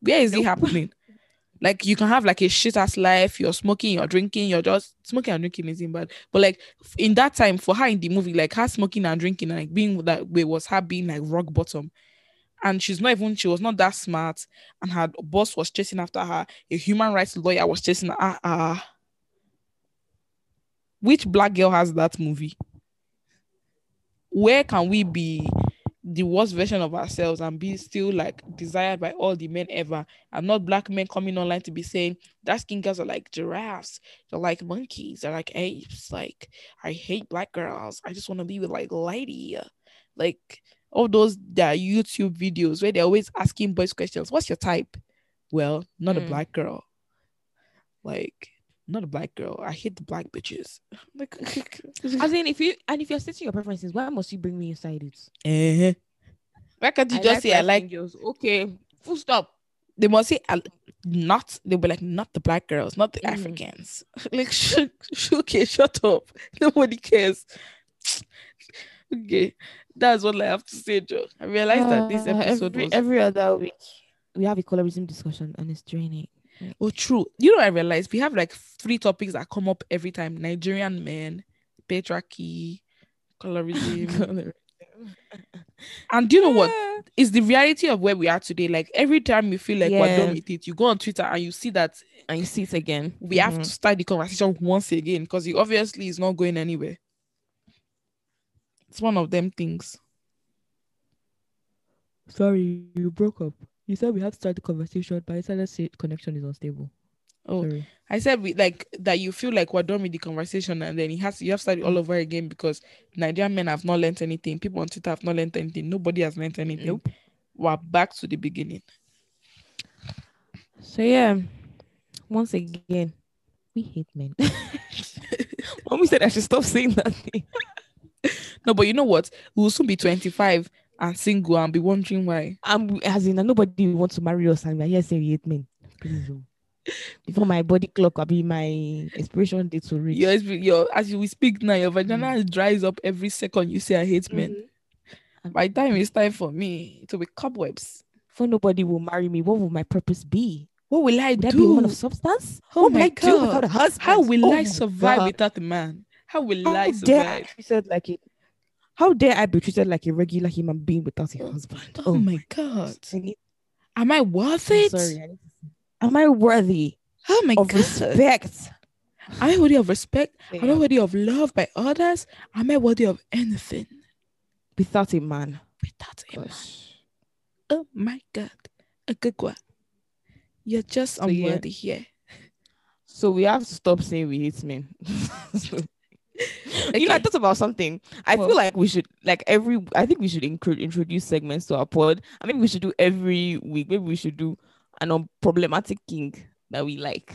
Where is it happening? Like you can have like a shit ass life. You're smoking, you're drinking, you're just smoking and drinking isn't bad. But like in that time for her in the movie, like her smoking and drinking and like being that way was her being like rock bottom. And she's not even she was not that smart, and her boss was chasing after her. A human rights lawyer was chasing her. Ah. Which black girl has that movie? Where can we be the worst version of ourselves and be still like desired by all the men ever and not black men coming online to be saying that skin girls are like giraffes, they're like monkeys, they're like apes. Like I hate black girls. I just want to be with like lady. Like all those that YouTube videos where they're always asking boys questions. What's your type? Well, not a Mm. black girl. Like not a black girl. I hate the black bitches. like As in, if you and if you're stating your preferences, why must you bring me inside it? eh. Why can't you just say I like girls. Okay, full stop. they must say "I- not they'll be like not the black girls not the Mhm. africans like sh- sh- okay shut up nobody cares okay that's what i have to say joe i realized that this Uh, episode every, was every other week we have a colorism discussion and it's draining. Oh true you know i realized we have like three topics that come up every time nigerian men patriarchy colorism and do you know what it's the reality of where we are today like every time you feel like we're done with it you go on twitter and you see that And you see it again. we have Mhm. to start the conversation once again because it obviously is not going anywhere. It's one of them things. Sorry, you broke up. You said we have to start the conversation, but I said let's say connection is unstable. Oh, Sorry. I said we like that you feel like we're done with the conversation and then it has to, you have to start all mm. over again because Nigerian men have not learned anything. People on Twitter have not learned anything. Nobody has learned anything. Nope. We're back to the beginning. So yeah, once again, we hate men. Mommy said I should stop saying that thing. No, but you know what? We'll soon be 25 and single and be wondering why. I'm as in, nobody wants to marry us, and we're here saying we hate men. Please, oh. Before my body clock, I'll be my expiration date to reach. Your, your, as we speak now, your vagina dries up every second you say I hate men. Mhm. By time it's time for me, it will be cobwebs. For nobody will marry me. What will my purpose be? What will I Would I be a woman do? of substance? Oh what will my I do without a God. husband? How will Oh I survive God. without a man? How will How I dare survive? be treated like a how dare I be treated like a regular human being without a husband? Oh, oh my god. I need- Am I worth I'm it? sorry. I need to- Am I worthy Oh my of god. respect? Am I worthy of respect? Am I Yeah. worthy of love by others? Am I worthy of anything Without a man. without a man? Gosh. Oh my god. Agagwa. You're just So, yeah. unworthy here. So we have to stop saying we hate men. You know, I thought about something. I What? feel like we should, like every, I think we should include introduce segments to our pod. I mean, we should do every week. Maybe we should do an unproblematic king that we like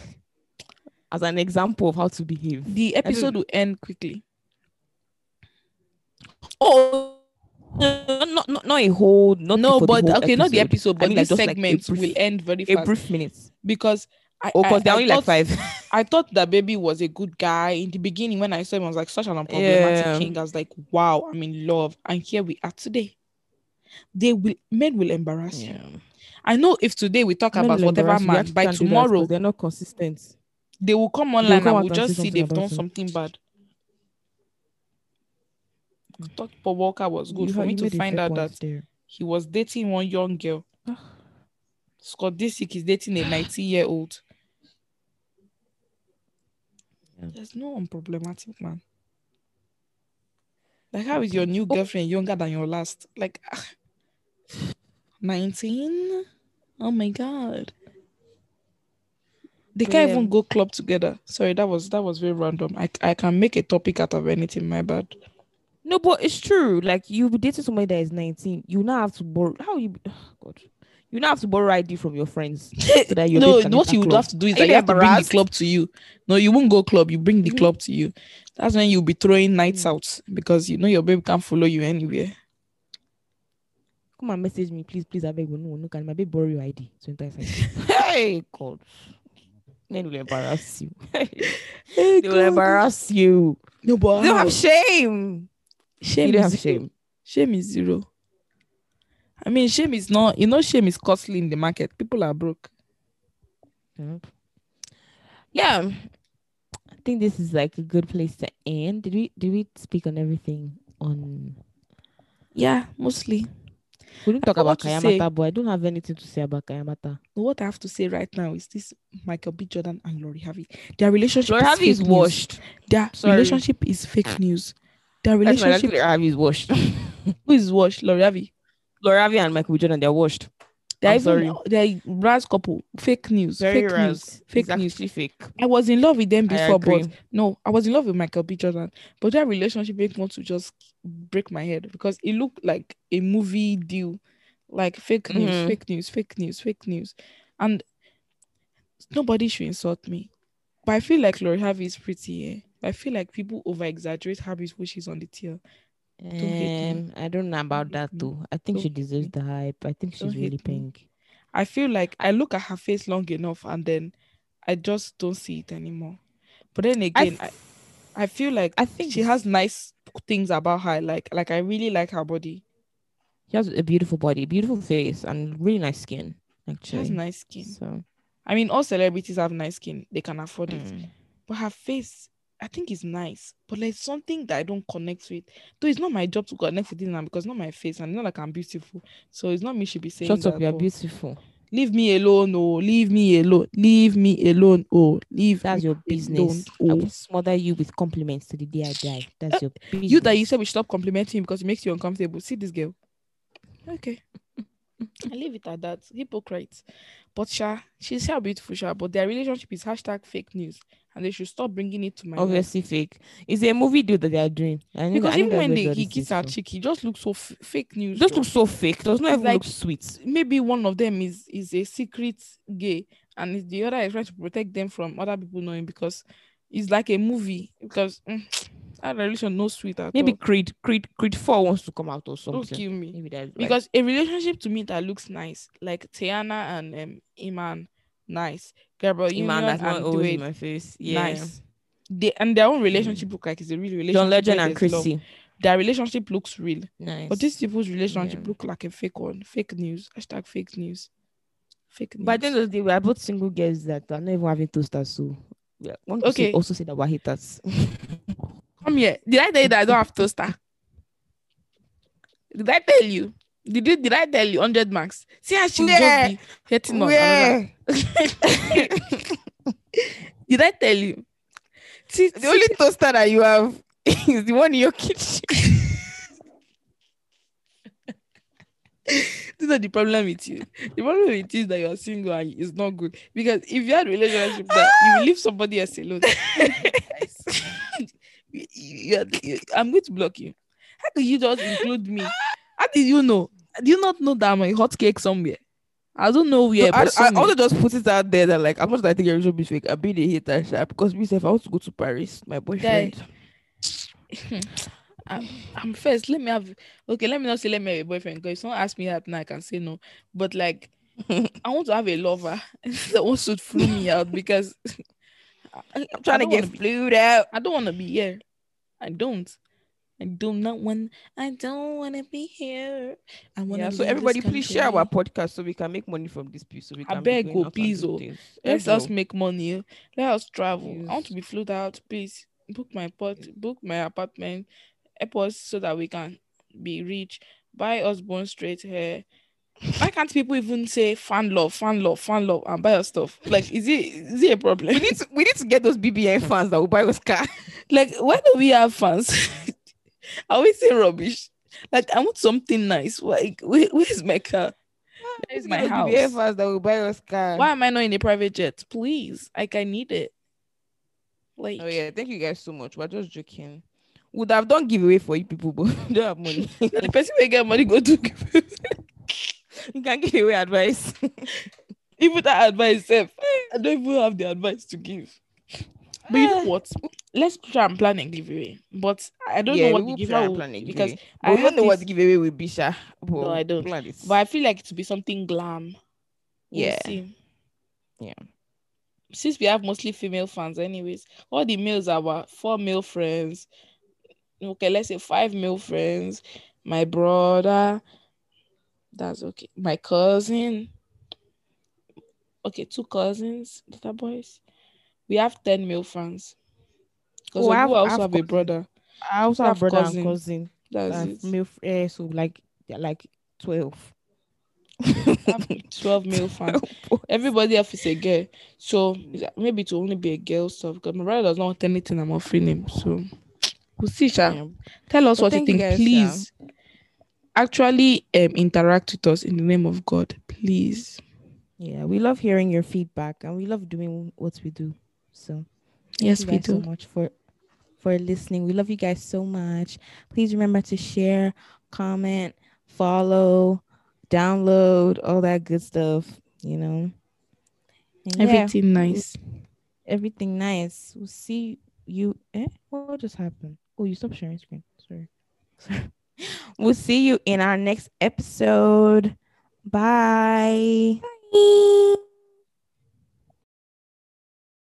as an example of how to behave. The episode will end quickly. Oh, no, not, not not a whole not no, but okay, not the episode, I but mean, this like, just like brief- will end very a brief minutes. because I, Oh, because they're only like thought- five. I thought DaBaby was a good guy in the beginning when I saw him. I was like such an unproblematic Yeah. king. I was like, wow, I'm in love, and here we are today. They will men will embarrass you. I know if today we talk Men about whatever embarrass you. You man by can't do that tomorrow they're not consistent. they will come online come and we'll just see they've done him. something bad. I thought Paul Walker was good You for me to find out that there. he was dating one young girl. Ah. Scott Disick is dating a 90 year old. Yeah. There's no unproblematic man. Like, how is your new girlfriend younger than your last? Like, ah. 19? Oh my god. They can't even go club together. Sorry, that was that was very random. I I can make a topic out of anything, my bad. No, but it's true. Like you be dating somebody that is 19, you now have to borrow how you oh, God. You now have to borrow ID from your friends. So that your no, what you would club. have to do is that you have to bring the club to you. No, you won't go club. You bring the Mhm. club to you. That's when you'll be throwing nights Mm. out because you know your babe can't follow you anywhere. Come and message me, please, please. I beg you. No, no, can my babe borrow your ID? So hey, God. Then will embarrass you. they will embarrass you. No, but You don't have shame. shame. you don't have shame. Shame is zero. I mean, shame is not. You know, shame is costly in the market. People are broke. Yep. Yeah. I think this is like a good place to end. Did we did we speak on everything on Yeah, mostly. we didn't talk about. Kayamata, but I don't have anything to say about Kayamata. What I have to say right now is this: Michael B. Jordan and Lori Harvey. Their relationship. Lori is Harvey is news. washed. Their Sorry. relationship is fake hmm. news. Their relationship. Lori Harvey is washed. Who is washed? Lori Harvey. Lori Harvey and Michael B. Jordan, they're washed. They're I'm even sorry. they're Raz couple. Fake news. Very fake ras. news. Fake it's news. fake. I was in love with them before, but no, I was in love with Michael B. Jordan. But that relationship made me want to just break my head because it looked like a movie deal. Like fake news, Mhm. fake news, fake news, fake news. And nobody should insult me. But I feel like Lori Harvey is pretty, eh? I feel like people over exaggerate Harvey's when she's on the tier. Um, I don't know about that though. I think Don't she deserves the hype. I think she's really pink. I feel like I look at her face long enough and then I just don't see it anymore. But then again, I, again, I, f- I feel like I think she has nice things about her. Like like I really like her body. she has a beautiful body, beautiful face, and really nice skin. She Actually, has nice skin. So, I mean, all celebrities have nice skin. They can afford it. mm. But her face, I think it's nice. But there's something that I don't connect with. Though it's not my job to connect with it now because it's not my face and not like I'm beautiful. So it's not me should be saying shut up, that, you're oh, beautiful. Leave me alone, oh, leave me alone, leave me alone, oh, leave That's your alone, business. I oh. will smother you with compliments to the day I die. That's eh, your business. You that you said we stop complimenting him because it makes you uncomfortable. See this girl. Okay. I leave it at that. Hypocrite. But Sha, she's how beautiful, Sha. But their relationship is hashtag fake news. And they should stop bringing it to my life. obviously fake. It's a movie deal that they are doing. Because even when they, he this kiss her cheek, he just looks so f- fake news. Just looks so fake. Does not even like- look sweet. Maybe one of them is is a secret gay, and the other is trying to protect them from other people knowing because it's like a movie. Because mm, that relation no sweet at Maybe all. Creed, Creed, Creed Four wants to come out or Don't something. kill me. Maybe that's like, because a relationship to me that looks nice, like Teyana and um, Iman, nice. Gabrielle Union that's not always in Dwyane, my face. Yeah, nice. They and their own relationship look like it's a real relationship. John Legend and there's love. Chrissy. Their relationship looks real, Nice. but these people's relationship Yeah. look like a fake one. Fake news. Hashtag fake news. Fake news. By the end of the day, we are both single girls that are not even having toasters. So, yeah, Okay. also say that we're haters. Come here. Did I tell you that I don't have toaster? Did I tell you? Did you, did I tell you 100 marks? See how she Where? just be hating on another. Did I tell you? See, the only toaster that you have is the one in your kitchen. this is not the problem with you. The problem with you is that you're single and it's not good. Because if you had a relationship that you will leave somebody else alone. You- I'm going to block you. How could you just include me? How did you know? Do you not know that I'm a hot cake somewhere? I don't know where, So I, but I also just put it out there that like as much as I think relationship is fake, I've been a hater sha, because me if I want to go to Paris, my boyfriend. I'm, I'm first. Let me have okay. Let me not say let me have a boyfriend because if someone asks me that now, I can say no. But like, I want to have a lover that wants to flew me out because I, I'm trying to get flued out. I don't want to be here. I don't. I do not want. I don't want to be here. I want. Yeah, so everybody, please share our podcast so we can make money from this piece. So we can. I beg be you, going oh, out and please, oh. oh. Make money. Let us travel. I want to be flew out. Please book my pot, book my apartment, us so that we can be rich. Buy us bone straight hair. Why can't people even say fan love, fan love, fan love, and buy us stuff? Like, is it is it a problem? we need to we need to get those BBN fans that will buy us car. like, why do we have fans? Are we saying rubbish? Like, I want something nice. Like, where, where's my car? Ah, where's my house? BBN fans that will buy us car. Why am I not in a private jet? Please, like, I need it. Like, Oh yeah, thank you guys so much. We're just joking. Would have done giveaway for you people, but don't have money. the person will get money go to give you can give away advice. even that advice self, I don't even have the advice to give. But you know ah. what? Let's try and plan a giveaway. But I don't yeah, know what the giveaway will plan because. I we don't know what this- the giveaway will be, Sha. No, I don't. But I feel like it to be something glam. We'll Yeah. see. Yeah. Since we have mostly female fans, anyways, all the males are about four male friends. Okay, let's say five male friends. My brother. That's okay. My cousin. Okay, two cousins, little boys. We have 10 male friends. Because Oh, I have- I also have have a brother. I also have have brother cousin. and cousin. That's Uh, it. male, eh, so like like twelve. Have 12 male fans. Everybody else is a girl. So maybe to only be a girl stuff because my brother does not want anything I'm offering him. So we'll see, Sha. Yeah. Tell us But what you think. guys, Please actually um interact with us in the name of God. Please. Yeah, we love hearing your feedback and we love doing what we do. So thank Yes, you we guys so much for for listening. We love you guys so much. Please remember to share, comment, follow, download, all that good stuff. You know, And yeah, Everything nice. everything nice. We'll see you. Eh? What just happened? Oh, you stopped sharing screen. Sorry. Sorry. We'll see you in our next episode. Bye. Bye.